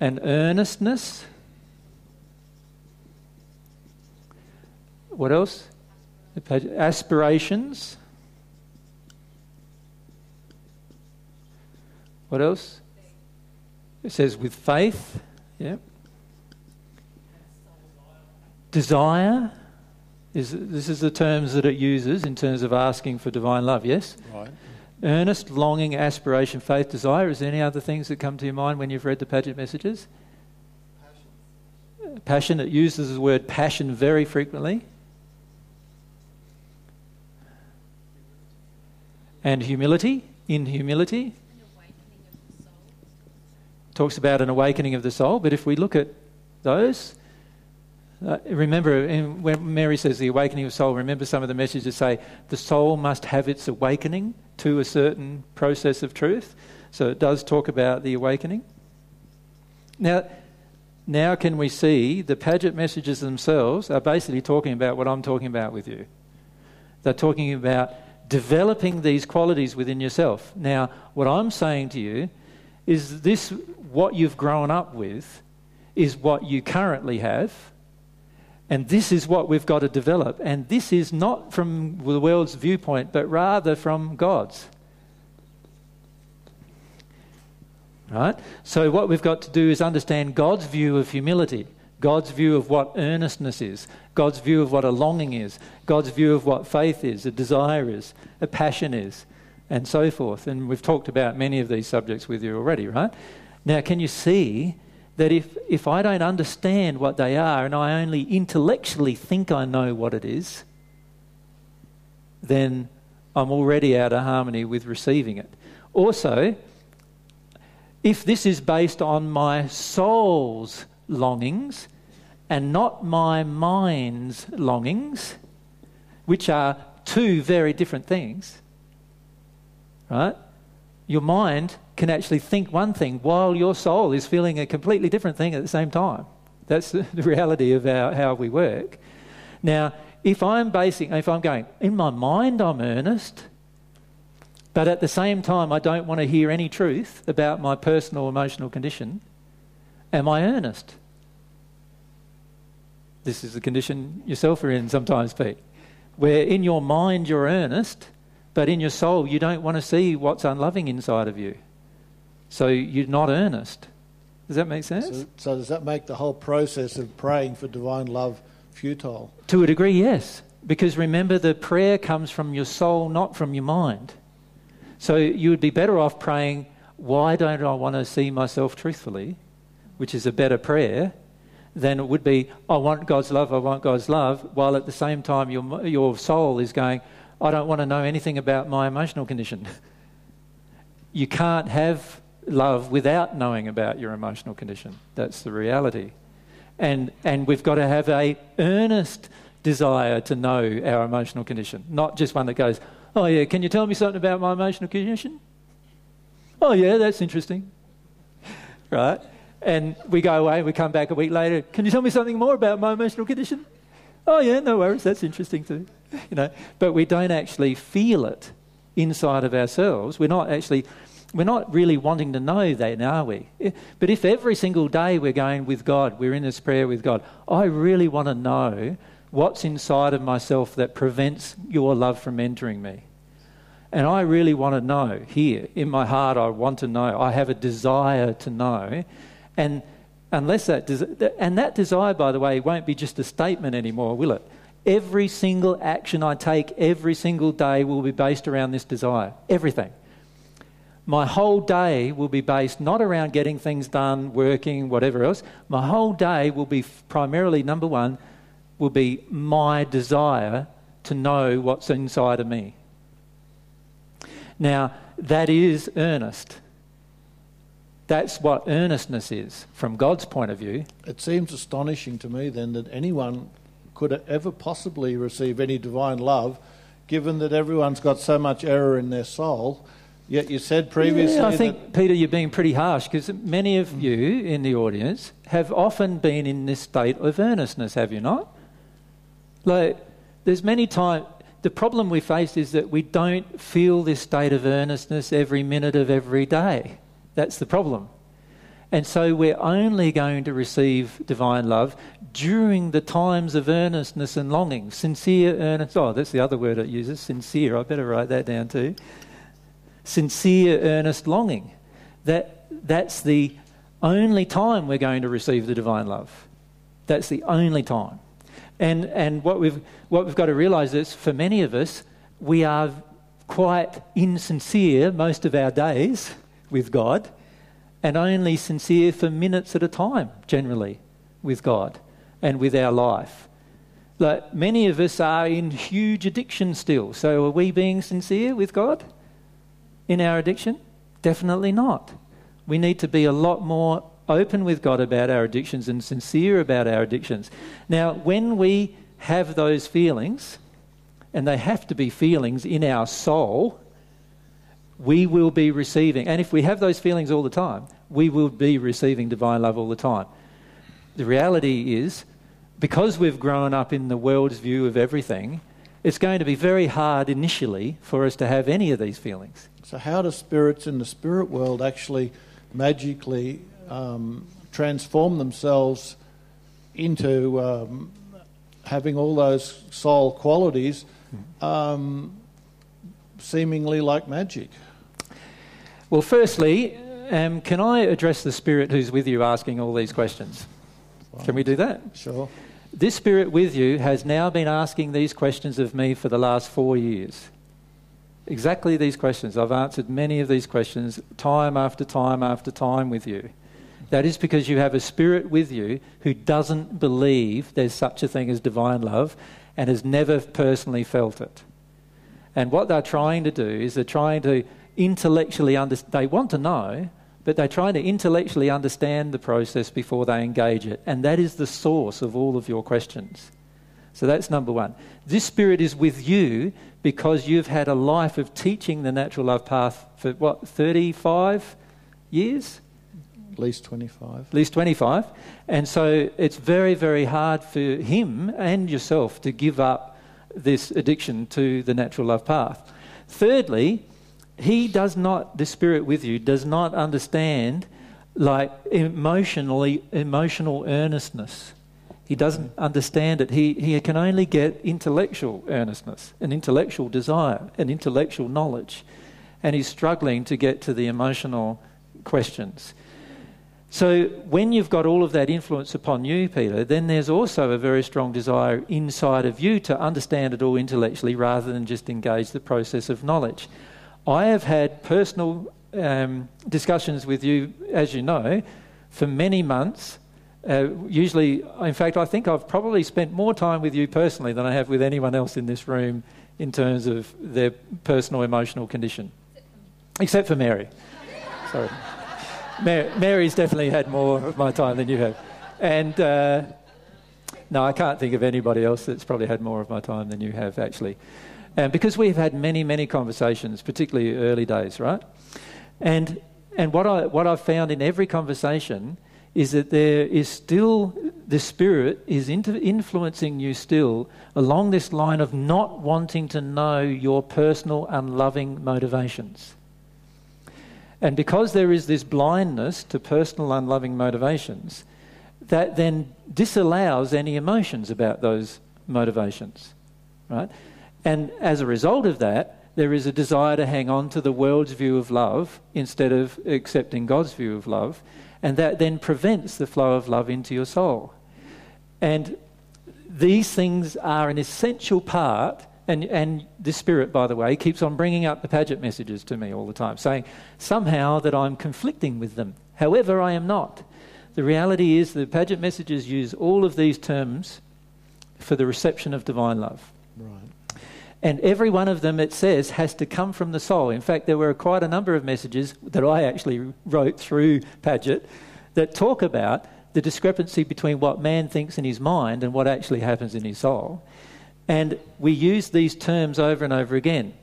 A: An earnestness. What else? Aspirations. What else? It says with faith. Yeah. Desire. Is, this is the terms that it uses in terms of asking for divine love, yes?
J: Right.
A: Earnest, longing, aspiration, faith, desire. Is there any other things that come to your mind when you've read the Padgett messages? Passion. Uh, passion. It uses the word passion very frequently. And humility. In humility. Talks about an awakening of the soul. But if we look at those, uh, remember, when Mary says the awakening of soul, remember some of the messages say the soul must have its awakening to a certain process of truth. So it does talk about the awakening. Now, now can we see the Padgett messages themselves are basically talking about what I'm talking about with you. They're talking about developing these qualities within yourself. Now, what I'm saying to you is this what you've grown up with is what you currently have and this is what we've got to develop. And this is not from the world's viewpoint, but rather from God's. Right? So, what we've got to do is understand God's view of humility, God's view of what earnestness is, God's view of what a longing is, God's view of what faith is, a desire is, a passion is, and so forth. And we've talked about many of these subjects with you already, right? Now, can you see that if, if I don't understand what they are and I only intellectually think I know what it is, then I'm already out of harmony with receiving it. Also, if this is based on my soul's longings and not my mind's longings, which are two very different things, right? Your mind can actually think one thing while your soul is feeling a completely different thing at the same time. That's <laughs> the reality of our, how we work. Now, if I'm basing, if I'm going, in my mind I'm earnest, but at the same time I don't want to hear any truth about my personal emotional condition, am I earnest? This is the condition yourself are in sometimes, Pete, where in your mind you're earnest, but in your soul you don't want to see what's unloving inside of you. So you're not earnest. Does that make sense?
J: So, so, does that make the whole process of praying for divine love futile?
A: To a degree, yes. Because remember, the prayer comes from your soul, not from your mind. So you would be better off praying, Why don't I want to see myself truthfully? which is a better prayer, than it would be, I want God's love, I want God's love, while at the same time your, your soul is going, I don't want to know anything about my emotional condition. you can't have love without knowing about your emotional condition. That's the reality. And, and we've got to have a earnest desire to know our emotional condition, not just one that goes, oh yeah, can you tell me something about my emotional condition? Oh yeah, that's interesting. right? And we go away, we come back a week later, can you tell me something more about my emotional condition? Oh yeah, no worries, that's interesting too. <laughs> you know, but we don't actually feel it inside of ourselves. We're not actually we're not really wanting to know that, are we? But if every single day we're going with God, we're in this prayer with God, I really want to know what's inside of myself that prevents your love from entering me. And I really want to know here, in my heart, I want to know. I have a desire to know. And unless that, des- and that desire, by the way, won't be just a statement anymore, will it? Every single action I take every single day will be based around this desire. Everything. My whole day will be based not around getting things done, working, whatever else. My whole day will be primarily, number one, will be my desire to know what's inside of me. Now, that is earnest. That's what earnestness is from God's point of view.
J: It seems astonishing to me then that anyone could ever possibly receive any divine love, given that everyone's got so much error in their soul. Yet you said previously.
A: Yeah, I think, Peter, you're being pretty harsh because many of mm. you in the audience have often been in this state of earnestness, have you not? Like, there's many times. The problem we face is that we don't feel this state of earnestness every minute of every day. That's the problem. And so we're only going to receive divine love during the times of earnestness and longing. Sincere, earnest. Oh, that's the other word it uses sincere. I better write that down too. Sincere, earnest longing. That, that's the only time we're going to receive the divine love. That's the only time. And, and what, we've, what we've got to realise is for many of us, we are quite insincere most of our days with God and only sincere for minutes at a time, generally, with God and with our life. Like many of us are in huge addiction still. So are we being sincere with God in our addiction? Definitely not. We need to be a lot more open with God about our addictions and sincere about our addictions. Now, when we have those feelings, and they have to be feelings in our soul, we will be receiving. And if we have those feelings all the time, we will be receiving divine love all the time. The reality is, because we've grown up in the world's view of everything, it's going to be very hard initially for us to have any of these feelings.
J: So, how do spirits in the spirit world actually magically um, transform themselves into um, having all those soul qualities um, seemingly like magic?
A: Well, firstly, um, can I address the spirit who's with you asking all these questions? Can we do that?
J: Sure.
A: This spirit with you has now been asking these questions of me for the last four years. Exactly these questions. I've answered many of these questions time after time after time with you. That is because you have a spirit with you who doesn't believe there's such a thing as divine love and has never personally felt it. And what they're trying to do is they're trying to intellectually understand, they want to know, but they're trying to intellectually understand the process before they engage it. And that is the source of all of your questions. So that's number one. This spirit is with you because you've had a life of teaching the natural love path for what, 35 years?
J: At least 25.
A: At least 25. And so it's very, very hard for him and yourself to give up this addiction to the natural love path. Thirdly, he does not, the spirit with you, does not understand like emotionally emotional earnestness. He doesn't understand it. He, he can only get intellectual earnestness, an intellectual desire, an intellectual knowledge. And he's struggling to get to the emotional questions. So, when you've got all of that influence upon you, Peter, then there's also a very strong desire inside of you to understand it all intellectually rather than just engage the process of knowledge. I have had personal um, discussions with you, as you know, for many months. Uh, usually, in fact, I think I've probably spent more time with you personally than I have with anyone else in this room in terms of their personal emotional condition. Except for Mary. Sorry. Mary, Mary's definitely had more of my time than you have. And uh, no, I can't think of anybody else that's probably had more of my time than you have, actually. And because we've had many, many conversations, particularly early days, right? And, and what, I, what I've found in every conversation is that there is still, the Spirit is inter- influencing you still along this line of not wanting to know your personal unloving motivations. And because there is this blindness to personal unloving motivations, that then disallows any emotions about those motivations, right? And as a result of that, there is a desire to hang on to the world's view of love instead of accepting God's view of love, and that then prevents the flow of love into your soul. And these things are an essential part, and, and the Spirit, by the way, keeps on bringing up the Padgett messages to me all the time, saying somehow that I'm conflicting with them. However, I am not. The reality is the Padgett messages use all of these terms for the reception of divine love. And every one of them, it says, has to come from the soul. In fact, there were quite a number of messages that I actually wrote through Padgett that talk about the discrepancy between what man thinks in his mind and what actually happens in his soul. And we use these terms over and over again,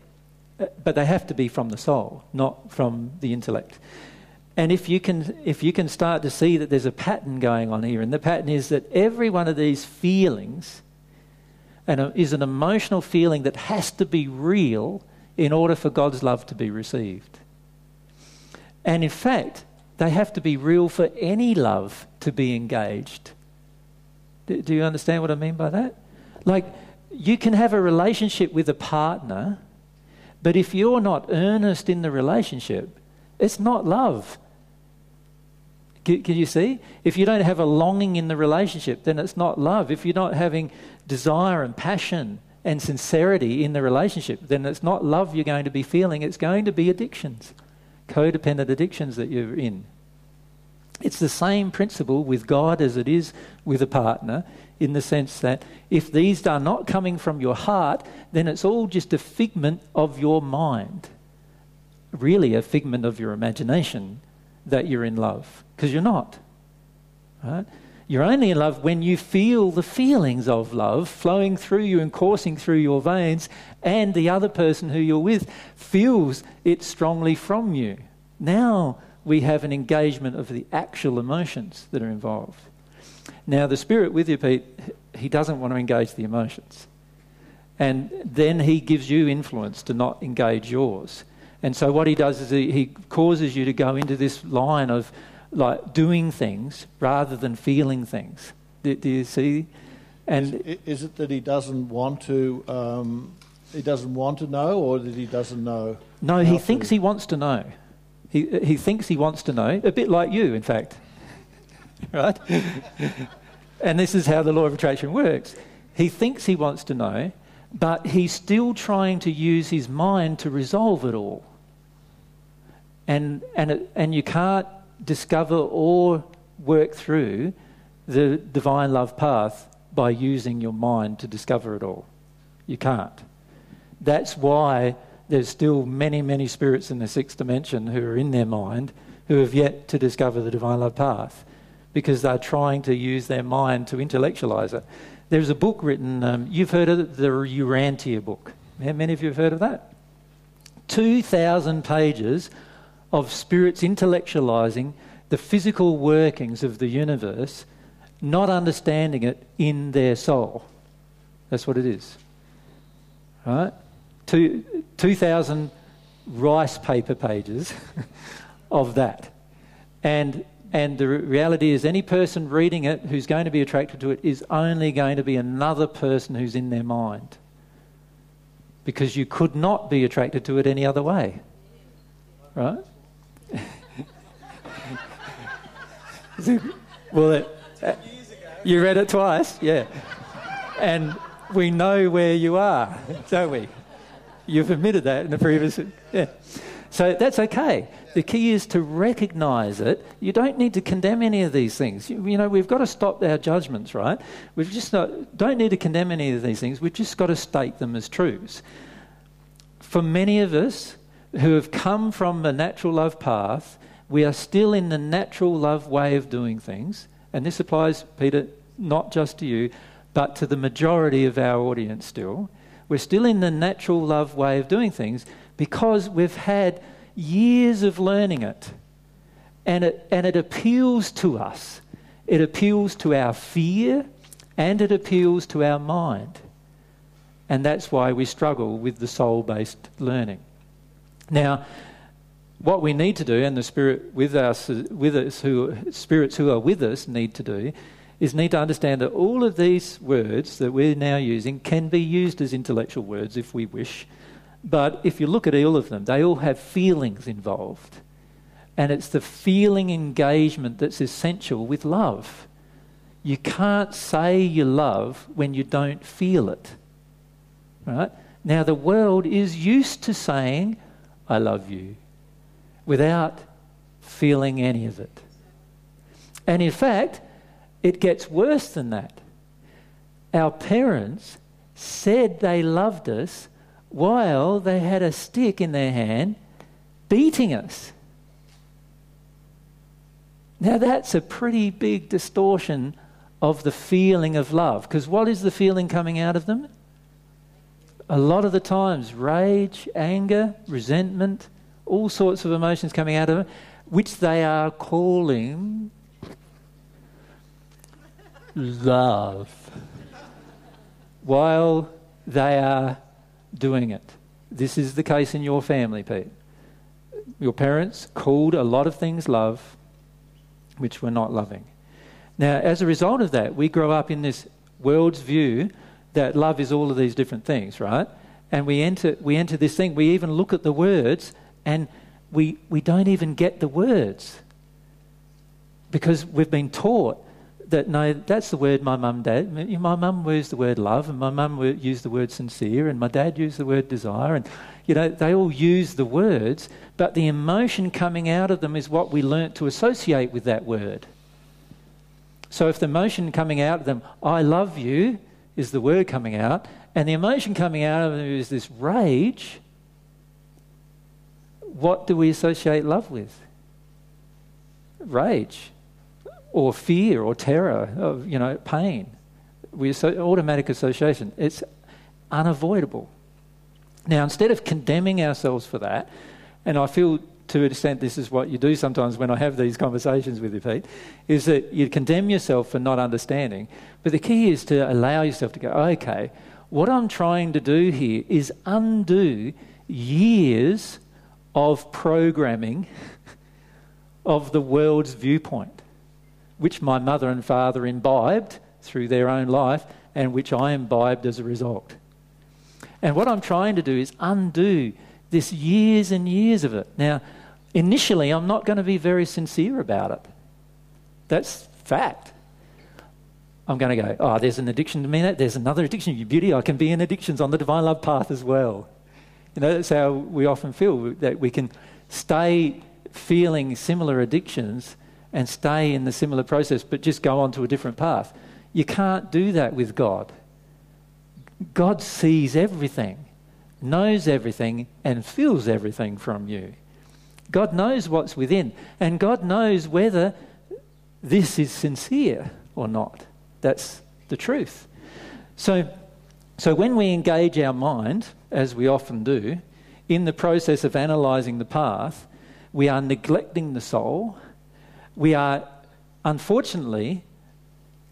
A: uh, but they have to be from the soul, not from the intellect. And if you can, if you can start to see that there's a pattern going on here, and the pattern is that every one of these feelings and is an emotional feeling that has to be real in order for God's love to be received. And in fact, they have to be real for any love to be engaged. Do, you understand what I mean by that? Like, you can have a relationship with a partner, but if you're not earnest in the relationship, it's not love. Can, you see? If you don't have a longing in the relationship, then it's not love. If you're not having desire and passion and sincerity in the relationship, then it's not love you're going to be feeling, it's going to be addictions, codependent addictions that you're in. It's the same principle with God as it is with a partner, in the sense that if these are not coming from your heart, then it's all just a figment of your mind. Really, a figment of your imagination that you're in love, because you're not. Right? You're only in love when you feel the feelings of love flowing through you and coursing through your veins, and the other person who you're with feels it strongly from you. Now we have an engagement of the actual emotions that are involved. Now, the Spirit with you, Pete, he doesn't want to engage the emotions. And then he gives you influence to not engage yours. And so what he does is he, causes you to go into this line of like doing things rather than feeling things. Do, do you see?
J: And is, is, it that he doesn't want to? Um, he doesn't want to know, or that he doesn't know?
A: No, he thinks he wants to know. He he thinks he wants to know, a bit like you, in fact. <laughs> right? <laughs> and this is how the law of attraction works. He thinks he wants to know, but he's still trying to use his mind to resolve it all. And and it, and you can't discover or work through the divine love path by using your mind to discover it all. You can't. That's why there's still many, many spirits in the sixth dimension who are in their mind who have yet to discover the divine love path because they're trying to use their mind to intellectualize it. There's a book written, um, you've heard of the Urantia book. How many of you have heard of that? 2,000 pages of spirits intellectualizing the physical workings of the universe, not understanding it in their soul. That's what it is. Right? Two, 2,000 rice paper pages <laughs> of that. And, and the reality is, any person reading it who's going to be attracted to it is only going to be another person who's in their mind. Because you could not be attracted to it any other way. Right? <laughs> well, it, uh, you read it twice, yeah. And we know where you are, don't we? You've admitted that in the previous, yeah. So that's okay. The key is to recognize it. You don't need to condemn any of these things. You, you know, we've got to stop our judgments, right? We've just not, don't need to condemn any of these things. We've just got to state them as truths. For many of us who have come from the natural love path, we are still in the natural love way of doing things. And this applies, Peter, not just to you, but to the majority of our audience still. We're still in the natural love way of doing things because we've had years of learning it. And it, and it appeals to us. It appeals to our fear and it appeals to our mind. And that's why we struggle with the soul based learning. Now, what we need to do, and the spirit with us, with us, who spirits who are with us need to do, is need to understand that all of these words that we're now using can be used as intellectual words if we wish. But if you look at all of them, they all have feelings involved. And it's the feeling engagement that's essential with love. You can't say you love when you don't feel it. Right? Now, the world is used to saying, I love you, without feeling any of it. And in fact, it gets worse than that. Our parents said they loved us while they had a stick in their hand beating us. Now, that's a pretty big distortion of the feeling of love. Because what is the feeling coming out of them? A lot of the times, rage, anger, resentment, all sorts of emotions coming out of them, which they are calling love while they are doing it. This is the case in your family, Pete. Your parents called a lot of things love, which were not loving. Now, as a result of that, we grow up in this world's view that love is all of these different things, right? And we enter, we enter this thing, we even look at the words and we, we don't even get the words because we've been taught that no, that's the word my mum dad. My mum used the word love, and my mum used the word sincere, and my dad used the word desire, and you know they all use the words, but the emotion coming out of them is what we learnt to associate with that word. So if the emotion coming out of them, I love you, is the word coming out, and the emotion coming out of them is this rage, what do we associate love with? Rage, or fear, or terror, of you know, pain. We so automatic association. It's unavoidable. Now, instead of condemning ourselves for that, and I feel to an extent, this is what you do sometimes when I have these conversations with you, Pete, is that you condemn yourself for not understanding. But the key is to allow yourself to go, okay, what I'm trying to do here is undo years of programming of the world's viewpoint, which my mother and father imbibed through their own life and which I imbibed as a result. And what I'm trying to do is undo this years and years of it. Now, initially, I'm not going to be very sincere about it. That's fact. I'm going to go, oh, there's an addiction to me. There's another addiction. To beauty, I can be in addictions on the divine love path as well. You know, that's how we often feel that we can stay feeling similar addictions and stay in the similar process, but just go on to a different path. You can't do that with God. God sees everything knows everything and feels everything from you. God knows what's within, and God knows whether this is sincere or not. That's the truth. So, so when we engage our mind, as we often do, in the process of analysing the path, we are neglecting the soul. We are, unfortunately,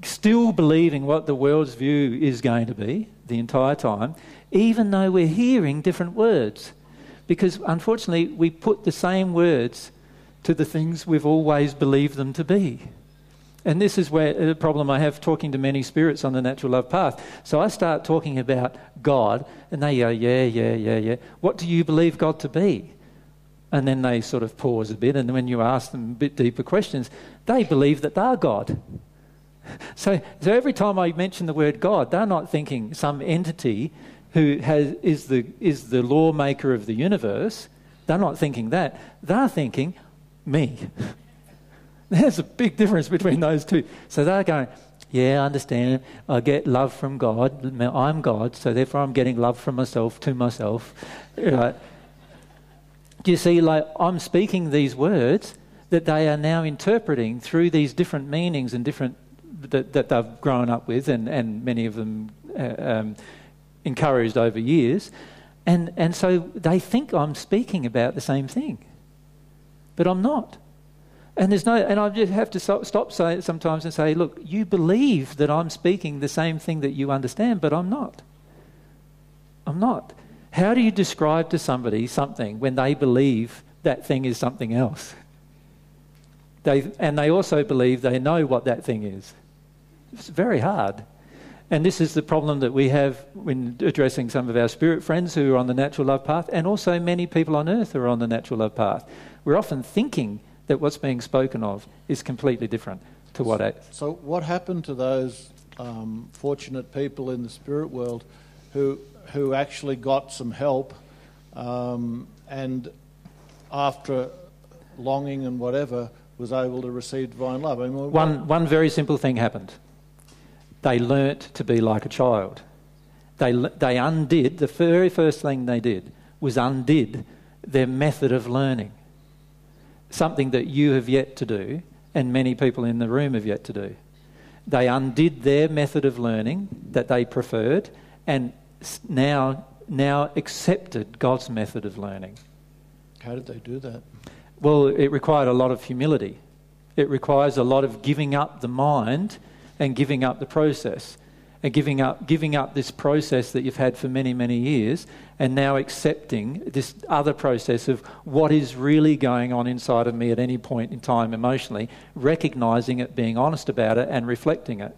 A: still believing what the world's view is going to be the entire time, even though we're hearing different words. Because unfortunately, we put the same words to the things we've always believed them to be. And this is where the problem I have talking to many spirits on the natural love path. So I start talking about God, and they go, Yeah, yeah, yeah, yeah. What do you believe God to be? And then they sort of pause a bit, and when you ask them a bit deeper questions, they believe that they're God. <laughs> So, so every time I mention the word God, they're not thinking some entity who has, is, the, is the lawmaker of the universe, they're not thinking that. They're thinking, me. <laughs> There's a big difference between those two. So they're going, yeah, I understand. I get love from God. I'm God, so therefore I'm getting love from myself to myself. Right? Do you see, like, I'm speaking these words that they are now interpreting through these different meanings and different that, that they've grown up with, and, and many of them uh, um, encouraged over years. And, and so they think I'm speaking about the same thing, but I'm not. And there's no, and I just have to stop say, sometimes and say, look, you believe that I'm speaking the same thing that you understand, but I'm not. I'm not. How do you describe to somebody something when they believe that thing is something else? They, and they also believe they know what that thing is. It's very hard. And this is the problem that we have when addressing some of our spirit friends who are on the natural love path, and also many people on earth who are on the natural love path. We're often thinking that what's being spoken of is completely different to what I,
J: So, what happened to those um, fortunate people in the spirit world who who actually got some help, um, and after longing and whatever, was able to receive divine love? I mean,
A: one, one very simple thing happened. They learnt to be like a child. They, they undid, the very first thing they did was undid their method of learning. Something that you have yet to do, and many people in the room have yet to do. They undid their method of learning that they preferred and now, now accepted God's method of learning.
J: How did they do that?
A: Well, it required a lot of humility. It requires a lot of giving up the mind and giving up the process. And giving up, giving up this process that you've had for many, many years, and now accepting this other process of what is really going on inside of me at any point in time emotionally, recognizing it, being honest about it, and reflecting it.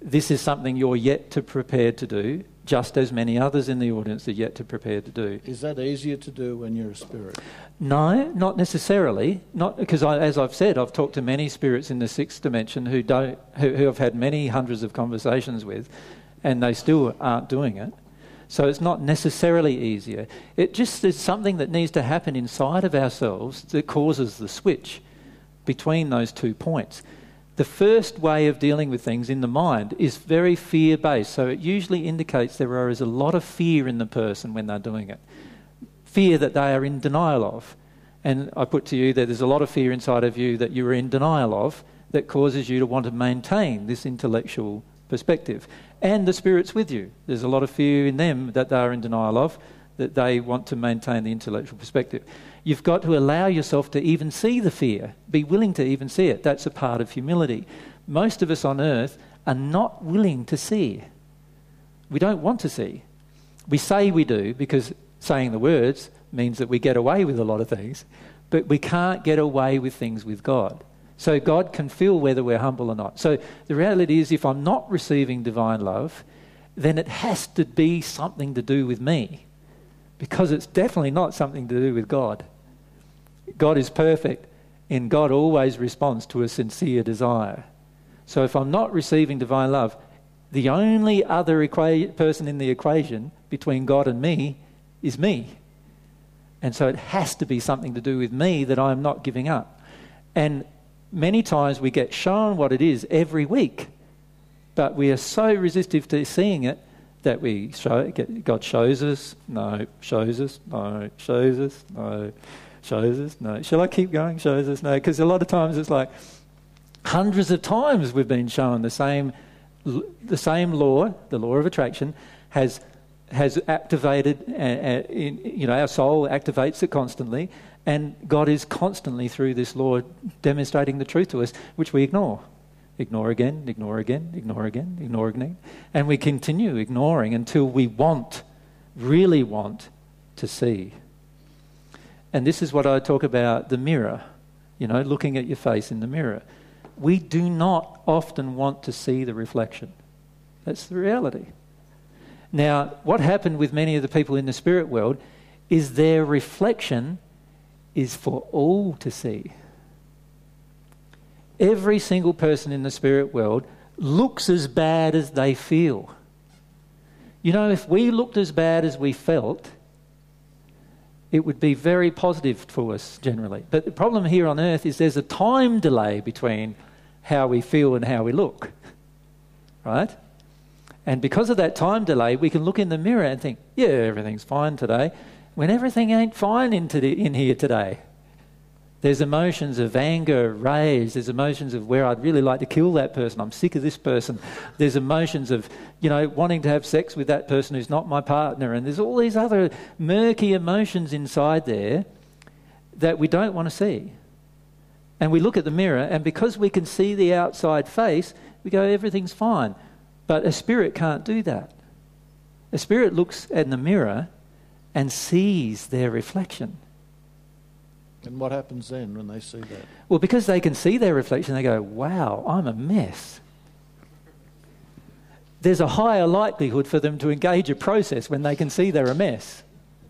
A: This is something you're yet to prepare to do, just as many others in the audience are yet to prepare to do.
J: Is that easier to do when you're a spirit?
A: No, not necessarily. Not because, as I've said, I've talked to many spirits in the sixth dimension who don't, who, who I've had many hundreds of conversations with, and they still aren't doing it. So it's not necessarily easier. It just is something that needs to happen inside of ourselves that causes the switch between those two points. The first way of dealing with things in the mind is very fear based. So it usually indicates there is a lot of fear in the person when they're doing it fear that they are in denial of. And I put to you that there's a lot of fear inside of you that you are in denial of that causes you to want to maintain this intellectual perspective. And the Spirit's with you. There's a lot of fear in them that they are in denial of, that they want to maintain the intellectual perspective. You've got to allow yourself to even see the fear, be willing to even see it. That's a part of humility. Most of us on earth are not willing to see. We don't want to see. We say we do because saying the words means that we get away with a lot of things, but we can't get away with things with God. So God can feel whether we're humble or not. So the reality is, if I'm not receiving divine love, then it has to be something to do with me, because it's definitely not something to do with God. God is perfect, and God always responds to a sincere desire. So if I'm not receiving divine love, the only other equa- person in the equation between God and me is me. And so it has to be something to do with me that I'm not giving up. And many times we get shown what it is every week, but we are so resistive to seeing it that we show God shows us, no, shows us, no, shows us, no, shows us, no. Shall I keep going? Shows us, no. Because a lot of times it's like hundreds of times we've been shown the same, the same law, the law of attraction, has has activated, uh, uh, in, you know, our soul activates it constantly, and God is constantly through this law demonstrating the truth to us, which we ignore. Ignore again, ignore again, ignore again, ignore again. And we continue ignoring until we want, really want, to see. And this is what I talk about the mirror, you know, looking at your face in the mirror. We do not often want to see the reflection. That's the reality. Now, what happened with many of the people in the spirit world is their reflection is for all to see. Every single person in the spirit world looks as bad as they feel. You know, if we looked as bad as we felt, it would be very positive for us generally. But the problem here on earth is there's a time delay between how we feel and how we look. Right? And because of that time delay, we can look in the mirror and think, yeah, everything's fine today, when everything ain't fine in, to in here today. There's emotions of anger, rage. There's emotions of where I'd really like to kill that person. I'm sick of this person. There's emotions of, you know, wanting to have sex with that person who's not my partner. And there's all these other murky emotions inside there that we don't want to see. And we look at the mirror, and because we can see the outside face, we go, everything's fine. But a spirit can't do that. A spirit looks in the mirror and sees their reflection.
J: And what happens then when they see that?
A: Well, because they can see their reflection, they go, wow, I'm a mess. There's a higher likelihood for them to engage a process when they can see they're a mess.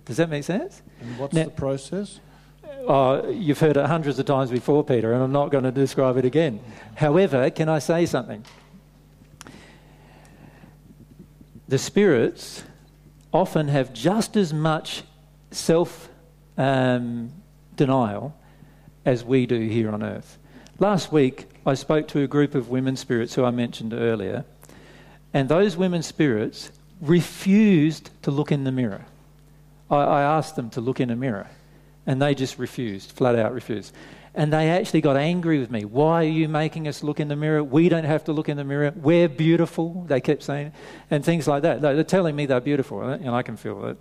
A: Does that make sense?
J: And what's
A: Now-
J: the process?
A: Oh, you've heard it hundreds of times before, Peter, and I'm not going to describe it again. However, can I say something? The spirits often have just as much self um, denial as we do here on earth. Last week, I spoke to a group of women spirits who I mentioned earlier, and those women spirits refused to look in the mirror. I, I asked them to look in a mirror, and they just refused, flat out refused. And they actually got angry with me. Why are you making us look in the mirror? We don't have to look in the mirror. We're beautiful, they kept saying, and things like that. They're telling me they're beautiful, and I can feel that.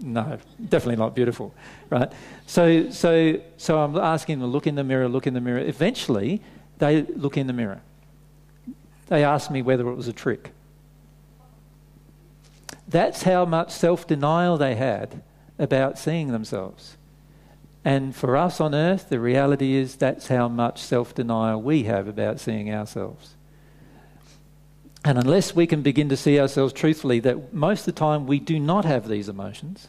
A: No, definitely not beautiful, right? So, so, so I'm asking them look in the mirror, look in the mirror. Eventually, they look in the mirror. They ask me whether it was a trick. That's how much self denial they had about seeing themselves. And for us on earth, the reality is that's how much self denial we have about seeing ourselves. And unless we can begin to see ourselves truthfully, that most of the time we do not have these emotions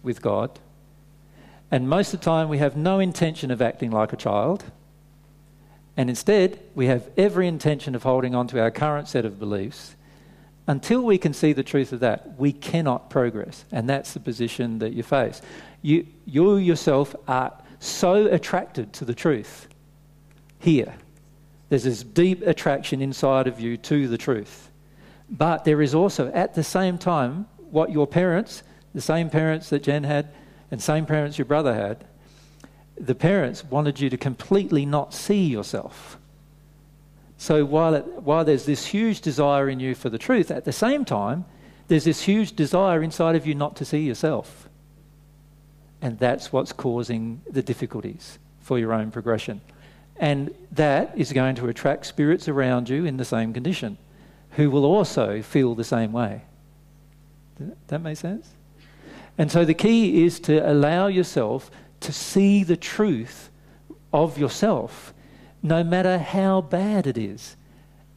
A: with God, and most of the time we have no intention of acting like a child, and instead we have every intention of holding on to our current set of beliefs until we can see the truth of that, we cannot progress. And that's the position that you face. You, you yourself are so attracted to the truth here. There's this deep attraction inside of you to the truth. But there is also, at the same time, what your parents, the same parents that Jen had, and same parents your brother had, the parents wanted you to completely not see yourself. So while, it, while there's this huge desire in you for the truth, at the same time, there's this huge desire inside of you not to see yourself. And that's what's causing the difficulties for your own progression. And that is going to attract spirits around you in the same condition who will also feel the same way. That make sense? And so the key is to allow yourself to see the truth of yourself no matter how bad it is,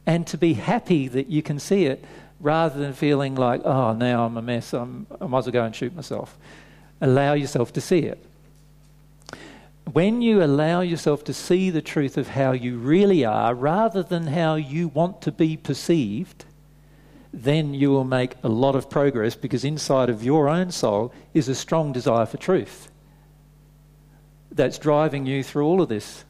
A: and to be happy that you can see it rather than feeling like, oh, now I'm a mess, I'm, I might as well go and shoot myself. Allow yourself to see it. When you allow yourself to see the truth of how you really are rather than how you want to be perceived, then you will make a lot of progress because inside of your own soul is a strong desire for truth that's driving you through all of this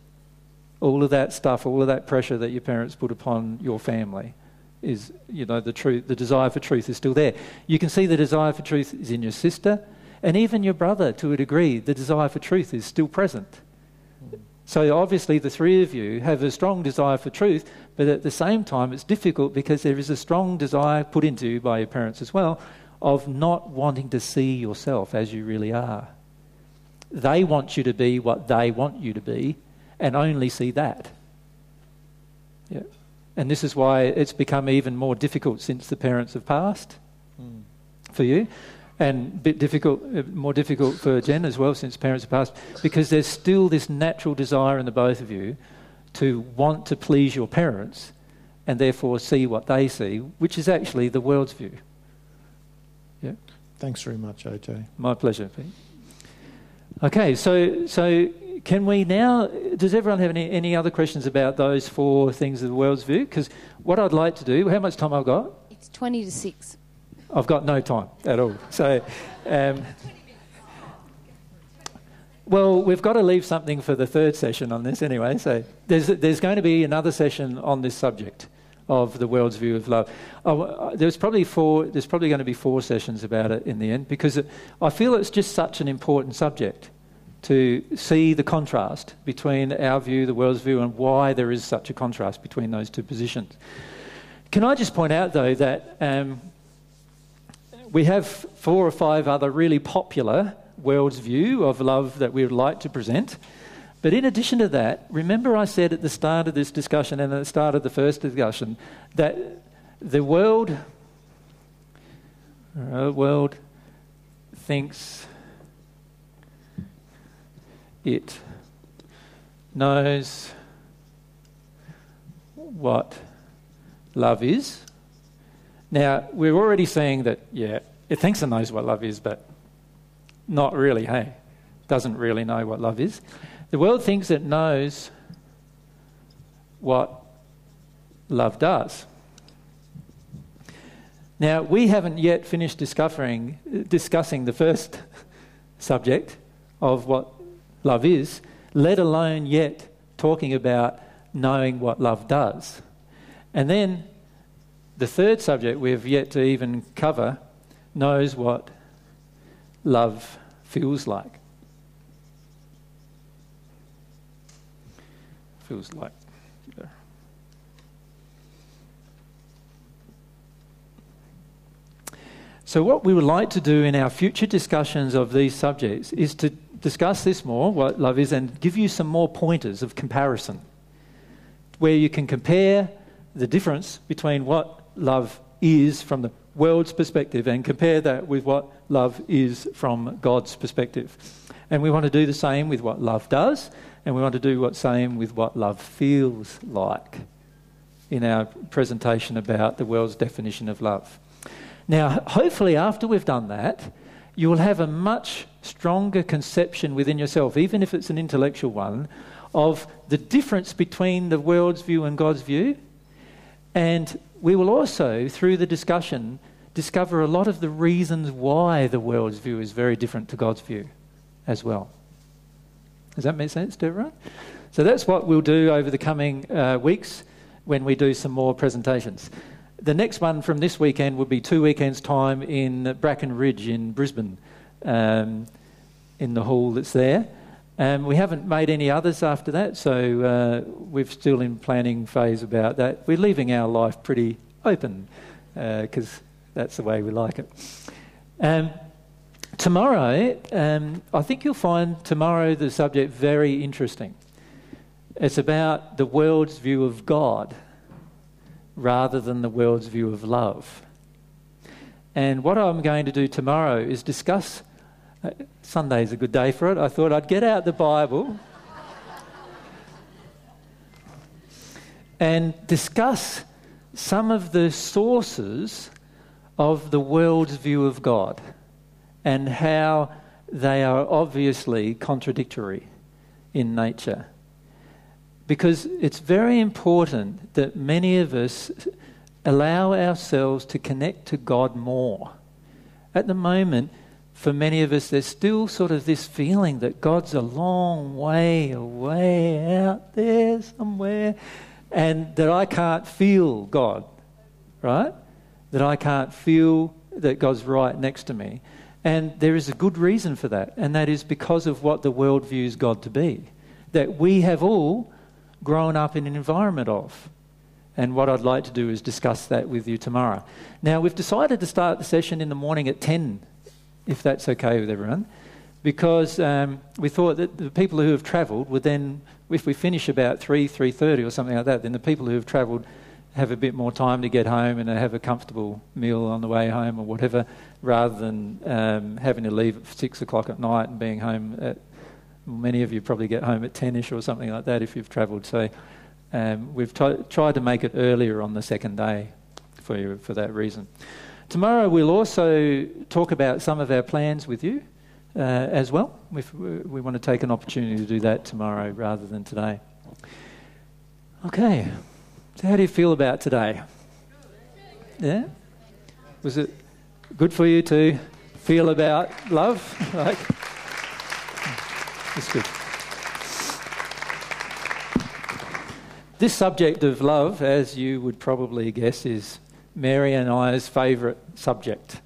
A: all of that stuff, all of that pressure that your parents put upon your family is, you know, the truth, the desire for truth is still there. You can see the desire for truth is in your sister and even your brother to a degree. The desire for truth is still present. So obviously, the three of you have a strong desire for truth, but at the same time, it's difficult because there is a strong desire put into you by your parents as well of not wanting to see yourself as you really are. They want you to be what they want you to be, and only see that. Yeah. And this is why it's become even more difficult since the parents have passed mm. for you. And a bit difficult, uh, more difficult for Jen as well since parents have passed, because there's still this natural desire in the both of you to want to please your parents and therefore see what they see, which is actually the world's view. Yeah.
J: Thanks very much, AJ.
A: My pleasure, Pete. Okay, so so can we now, does everyone have any, any other questions about those four things of the world's view? Because what I'd like to do, how much time I've got?
D: It's 20 to 6.
A: I've got no time at all. So, um, well, we've got to leave something for the third session on this anyway. So, there's, there's going to be another session on this subject of the world's view of love. Oh, there's probably four. There's probably going to be four sessions about it in the end because it, I feel it's just such an important subject to see the contrast between our view, the world's view, and why there is such a contrast between those two positions. Can I just point out, though, that um, we have four or five other really popular world's view of love that we would like to present. But in addition to that, remember I said at the start of this discussion and at the start of the first discussion that the world, the uh, world thinks it knows what love is. Now, we're already saying that, yeah, it thinks it knows what love is, but not really, hey? doesn't really know what love is. The world thinks it knows what love does. Now, we haven't yet finished discovering, discussing the first <laughs> subject of what love is, let alone yet talking about knowing what love does. And then the third subject we've yet to even cover knows what love feels like. Feels like. So, what we would like to do in our future discussions of these subjects is to discuss this more, what love is, and give you some more pointers of comparison where you can compare the difference between what love is from the world's perspective and compare that with what love is from God's perspective. And we want to do the same with what love does, and we want to do the same with what love feels like in our presentation about the world's definition of love. Now, hopefully, after we've done that, you will have a much stronger conception within yourself, even if it's an intellectual one, of the difference between the world's view and God's view. And we will also, through the discussion, discover a lot of the reasons why the world's view is very different to God's view as well. Does that make sense to everyone? So that's what we'll do over the coming uh, weeks when we do some more presentations. The next one from this weekend will be two weekends' time in Bracken Ridge in Brisbane, um, in the hall that's there. Um, we haven't made any others after that, so uh, we're still in planning phase about that. We're leaving our life pretty open because uh, that's the way we like it. Um, tomorrow, um, I think you'll find tomorrow the subject very interesting. It's about the world's view of God rather than the world's view of love. And what I'm going to do tomorrow is discuss. Sunday is a good day for it. I thought I'd get out the Bible and discuss some of the sources of the world's view of God and how they are obviously contradictory in nature because it's very important that many of us allow ourselves to connect to God more. At the moment, for many of us, there's still sort of this feeling that God's a long way away out there somewhere, and that I can't feel God, right? That I can't feel that God's right next to me. And there is a good reason for that, and that is because of what the world views God to be. That we have all grown up in an environment of. And what I'd like to do is discuss that with you tomorrow. Now, we've decided to start the session in the morning at 10, if that's okay with everyone, because um, we thought that the people who have travelled would then, if we finish about 3, 3.30 or something like that, then the people who have travelled have a bit more time to get home and have a comfortable meal on the way home or whatever, rather than um, having to leave at 6 o'clock at night and being home at many of you probably get home at 10ish or something like that if you've travelled. So um, we've t- tried to make it earlier on the second day for you for that reason. Tomorrow we'll also talk about some of our plans with you uh, as well. If we want to take an opportunity to do that tomorrow rather than today. Okay, so how do you feel about today? Yeah? Was it good for you to feel about love? <laughs> like, that's good. This subject of love, as you would probably guess, is Mary and I's favourite subject.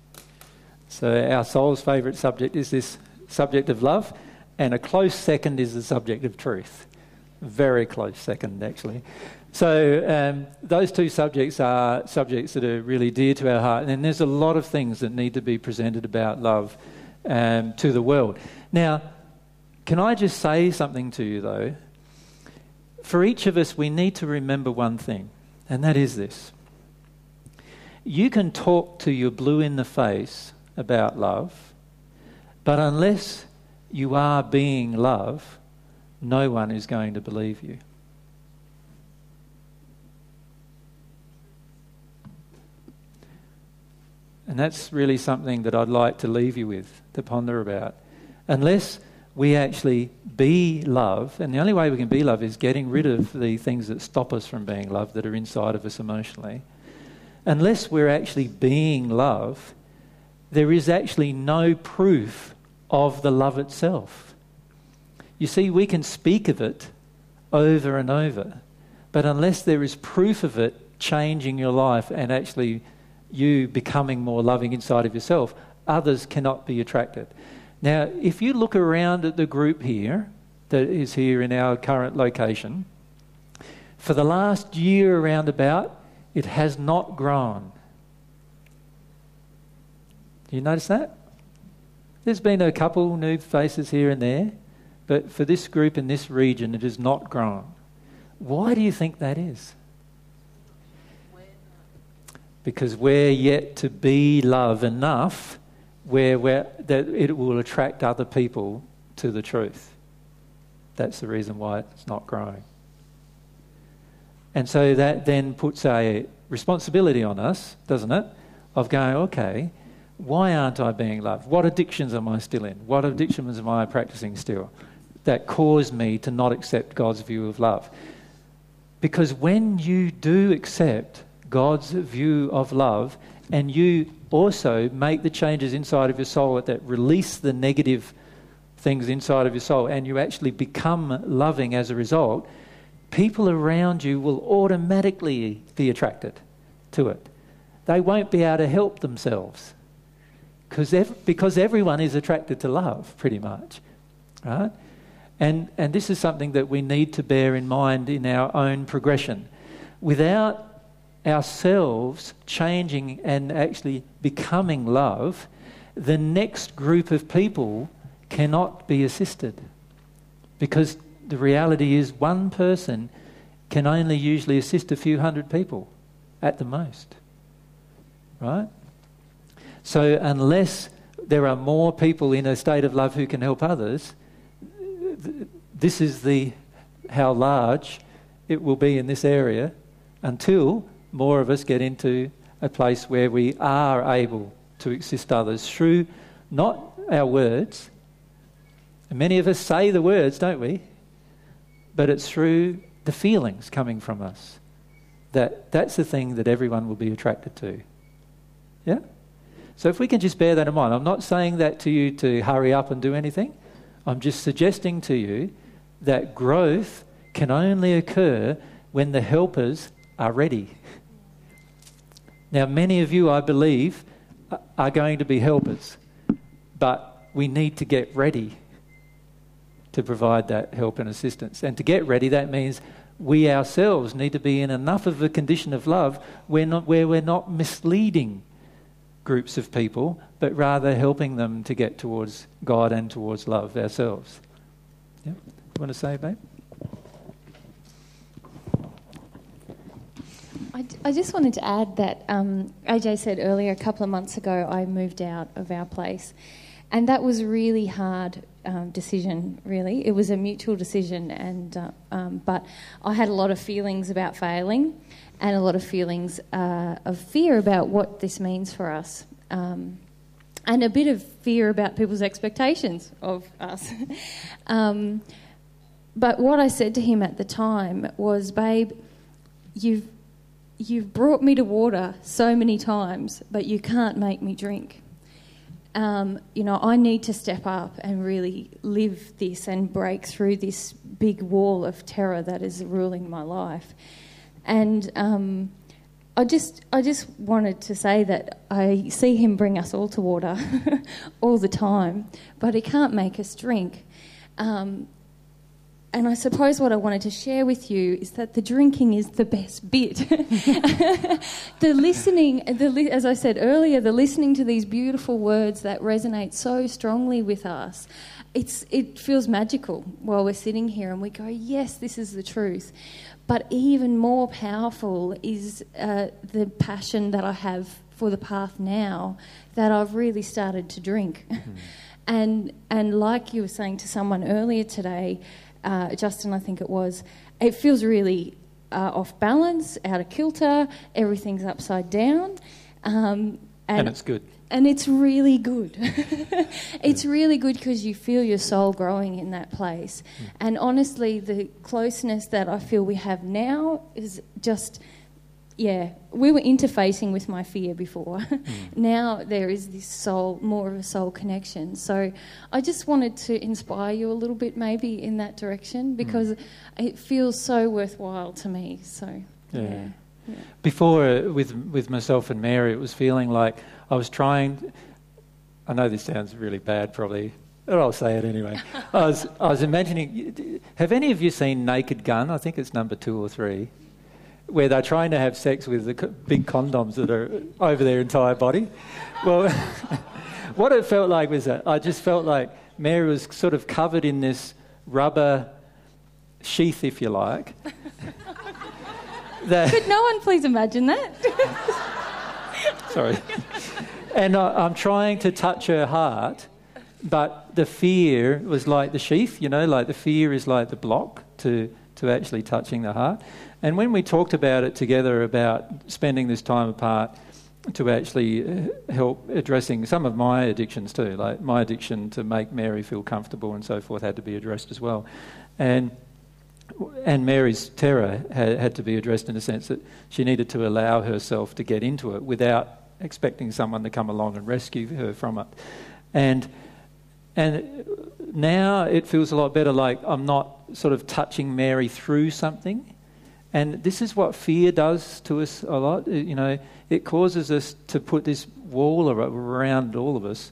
A: So, our soul's favourite subject is this subject of love, and a close second is the subject of truth. Very close second, actually. So, um, those two subjects are subjects that are really dear to our heart, and there's a lot of things that need to be presented about love um, to the world. Now, can I just say something to you, though? For each of us, we need to remember one thing, and that is this. You can talk to your blue in the face about love, but unless you are being love, no one is going to believe you. And that's really something that I'd like to leave you with, to ponder about. Unless we actually be love, and the only way we can be love is getting rid of the things that stop us from being love that are inside of us emotionally. Unless we're actually being love, there is actually no proof of the love itself. You see, we can speak of it over and over, but unless there is proof of it changing your life and actually you becoming more loving inside of yourself, others cannot be attracted. Now, if you look around at the group here, that is here in our current location, for the last year around about, it has not grown. Do you notice that? There's been a couple new faces here and there, but for this group in this region, it has not grown. Why do you think that is? Because we're yet to be love enough where we're, that it will attract other people to the truth. That's the reason why it's not growing. And so that then puts a responsibility on us, doesn't it? Of going, okay, why aren't I being loved? What addictions am I still in? What addictions am I practicing still that cause me to not accept God's view of love? Because when you do accept God's view of love and you also make the changes inside of your soul that release the negative things inside of your soul and you actually become loving as a result, people around you will automatically be attracted to it. They won't be able to help themselves ev- because everyone is attracted to love, pretty much. Right? And, and this is something that we need to bear in mind in our own progression. Without ourselves changing and actually becoming love, the next group of people cannot be assisted. Because the reality is, one person can only usually assist a few hundred people at the most. Right? So, unless there are more people in a state of love who can help others, this is the how large it will be in this area until more of us get into a place where we are able to assist others through not our words. And many of us say the words, don't we? But it's through the feelings coming from us. That that's the thing that everyone will be attracted to. Yeah? So if we can just bear that in mind, I'm not saying that to you to hurry up and do anything. I'm just suggesting to you that growth can only occur when the helpers are ready. Now, many of you, I believe, are going to be helpers, but we need to get ready to provide that help and assistance. And to get ready, that means we ourselves need to be in enough of a condition of love where, not, where we're not misleading groups of people, but rather helping them to get towards God and towards love ourselves. Yeah? You want to say, babe?
D: I, I just wanted to add that um, AJ said earlier, a couple of months ago, I moved out of our place. And that was really hard um, decision, really. It was a mutual decision, and uh, um, but I had a lot of feelings about failing and a lot of feelings uh, of fear about what this means for us. Um, and a bit of fear about people's expectations of us. <laughs> um, but what I said to him at the time was, Babe, you've you've brought me to water so many times, but you can't make me drink. Um, you know, I need to step up and really live this and break through this big wall of terror that is ruling my life. And um, I just, I just wanted to say that I see him bring us all to water <laughs> all the time, but he can't make us drink. Um, and I suppose what I wanted to share with you is that the drinking is the best bit. <laughs> the listening, the, as I said earlier, the listening to these beautiful words that resonate so strongly with us, it's, it feels magical while we're sitting here and we go, yes, this is the truth. But even more powerful is uh, the passion that I have for the path now that I've really started to drink. Mm-hmm. and, and like you were saying to someone earlier today, uh, Justin, I think it was, it feels really uh, off balance, out of kilter, everything's upside down. Um,
A: And, it's good.
D: and it's really good. <laughs> it's really good because you feel your soul growing in that place. And honestly, the closeness that I feel we have now is just, yeah, we were interfacing with my fear before. <laughs> now there is this soul, more of a soul connection. So I just wanted to inspire you a little bit, maybe in that direction, because it feels so worthwhile to me. So,
A: Yeah.
D: yeah.
A: Before, uh, with with myself and Mary, it was feeling like I was trying. I know this sounds really bad, probably, but I'll say it anyway. <laughs> I was I was imagining. Have any of you seen Naked Gun? I think it's number two or three, where they're trying to have sex with the big condoms that are over their entire body. Well, <laughs> what it felt like was that I just felt like Mary was sort of covered in this rubber sheath, if you like. that,
D: Could no one please imagine that? <laughs>
A: Sorry. and I, I'm trying to touch her heart, but the fear was like the sheath, you know, like the fear is like the block to, to actually touching the heart. And when we talked about it together about spending this time apart to actually uh, help addressing some of my addictions too, like my addiction to make Mary feel comfortable and so forth had to be addressed as well. And and Mary's terror had, had to be addressed in a sense that she needed to allow herself to get into it without expecting someone to come along and rescue her from it. And and now it feels a lot better like I'm not sort of touching Mary through something. And this is what fear does to us a lot. You know, it causes us to put this wall around all of us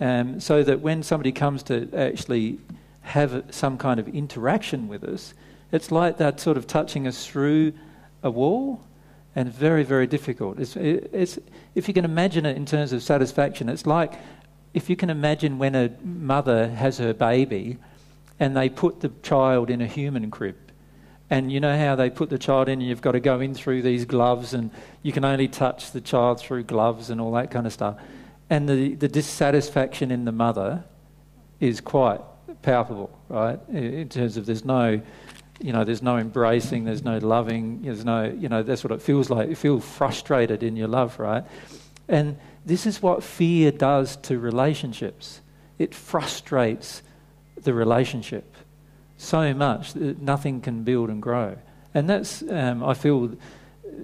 A: um, so that when somebody comes to actually have some kind of interaction with us, it's like they're sort of touching us through a wall and very, very difficult. It's, it- it's, if you can imagine it in terms of satisfaction, it's like if you can imagine when a mother has her baby and they put the child in a humidicrib. And you know how they put the child in, and you've got to go in through these gloves, and you can only touch the child through gloves and all that kind of stuff. And the, the dissatisfaction in the mother is quite palpable, right? In terms of there's no, you know, there's no embracing, there's no loving, there's no, you know, that's what it feels like. You feel frustrated in your love, right? And this is what fear does to relationships. It frustrates the relationship so much that nothing can build and grow. And that's, um, I feel,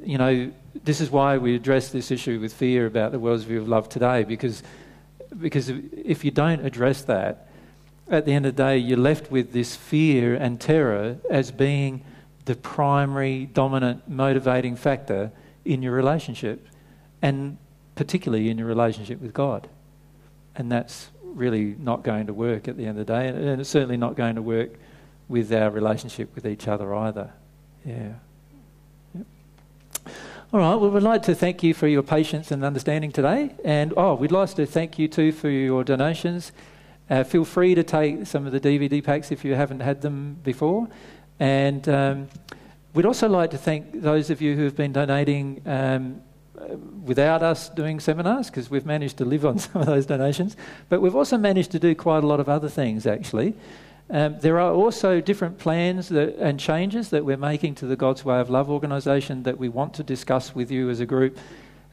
A: you know, this is why we address this issue with fear about the world's view of love today, because, because if you don't address that, at the end of the day, you're left with this fear and terror as being the primary, dominant, motivating factor in your relationship, and particularly in your relationship with God. And that's really not going to work at the end of the day, and it's certainly not going to work with our relationship with each other either. Yeah. Yep. All right, well, we'd like to thank you for your patience and understanding today. And oh, we'd like to thank you too for your donations. Uh, feel free to take some of the DVD packs if you haven't had them before. And um, we'd also like to thank those of you who have been donating um, without us doing seminars because we've managed to live on <laughs> some of those donations. But we've also managed to do quite a lot of other things actually. Um, there are also different plans that, and changes that we're making to the God's Way of Love organisation that we want to discuss with you as a group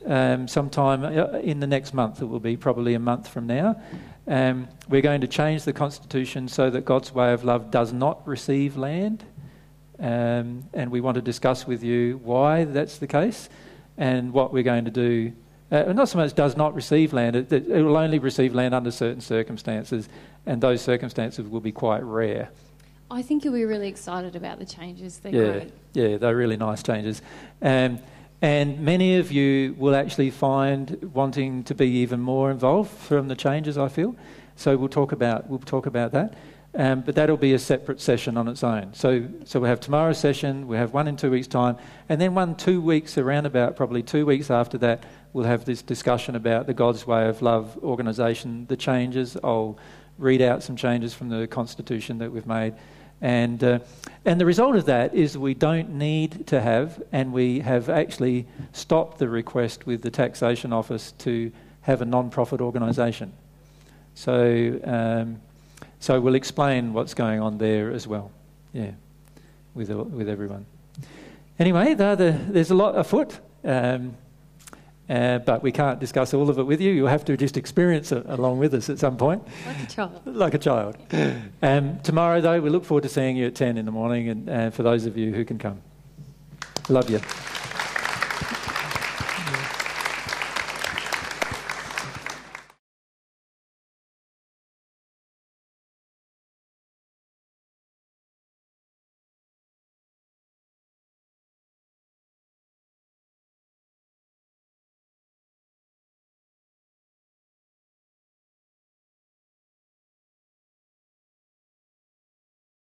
A: um, sometime uh, in the next month. It will be probably a month from now. Um, we're going to change the constitution so that God's Way of Love does not receive land. Um, and we want to discuss with you why that's the case and what we're going to do. Uh, not so much does not receive land, it, it will only receive land under certain circumstances, and those circumstances will be quite rare.
D: I think you'll be really excited about the changes. They're
A: yeah,
D: great.
A: yeah, they're really nice changes. Um, and many of you will actually find wanting to be even more involved from the changes, I feel. So we'll talk about, we'll talk about that. Um, but that'll be a separate session on its own. So, so we'll have tomorrow's session, we'll have one in two weeks' time, and then one two weeks around about, probably two weeks after that, we'll have this discussion about the God's Way of Love organisation, the changes. I'll read out some changes from the Constitution that we've made. And, uh, and the result of that is we don't need to have, and we have actually stopped the request with the Taxation Office to have a non profit organisation. So, um, so we'll explain what's going on there as well. Yeah, with, with everyone. Anyway, the, there's a lot afoot. Um, Uh, but we can't discuss all of it with you. You'll have to just experience it along with us at some point.
D: Like a child. <laughs>
A: like a child. Um, tomorrow, though, we look forward to seeing you at 10 in the morning, and uh, for those of you who can come. Love you.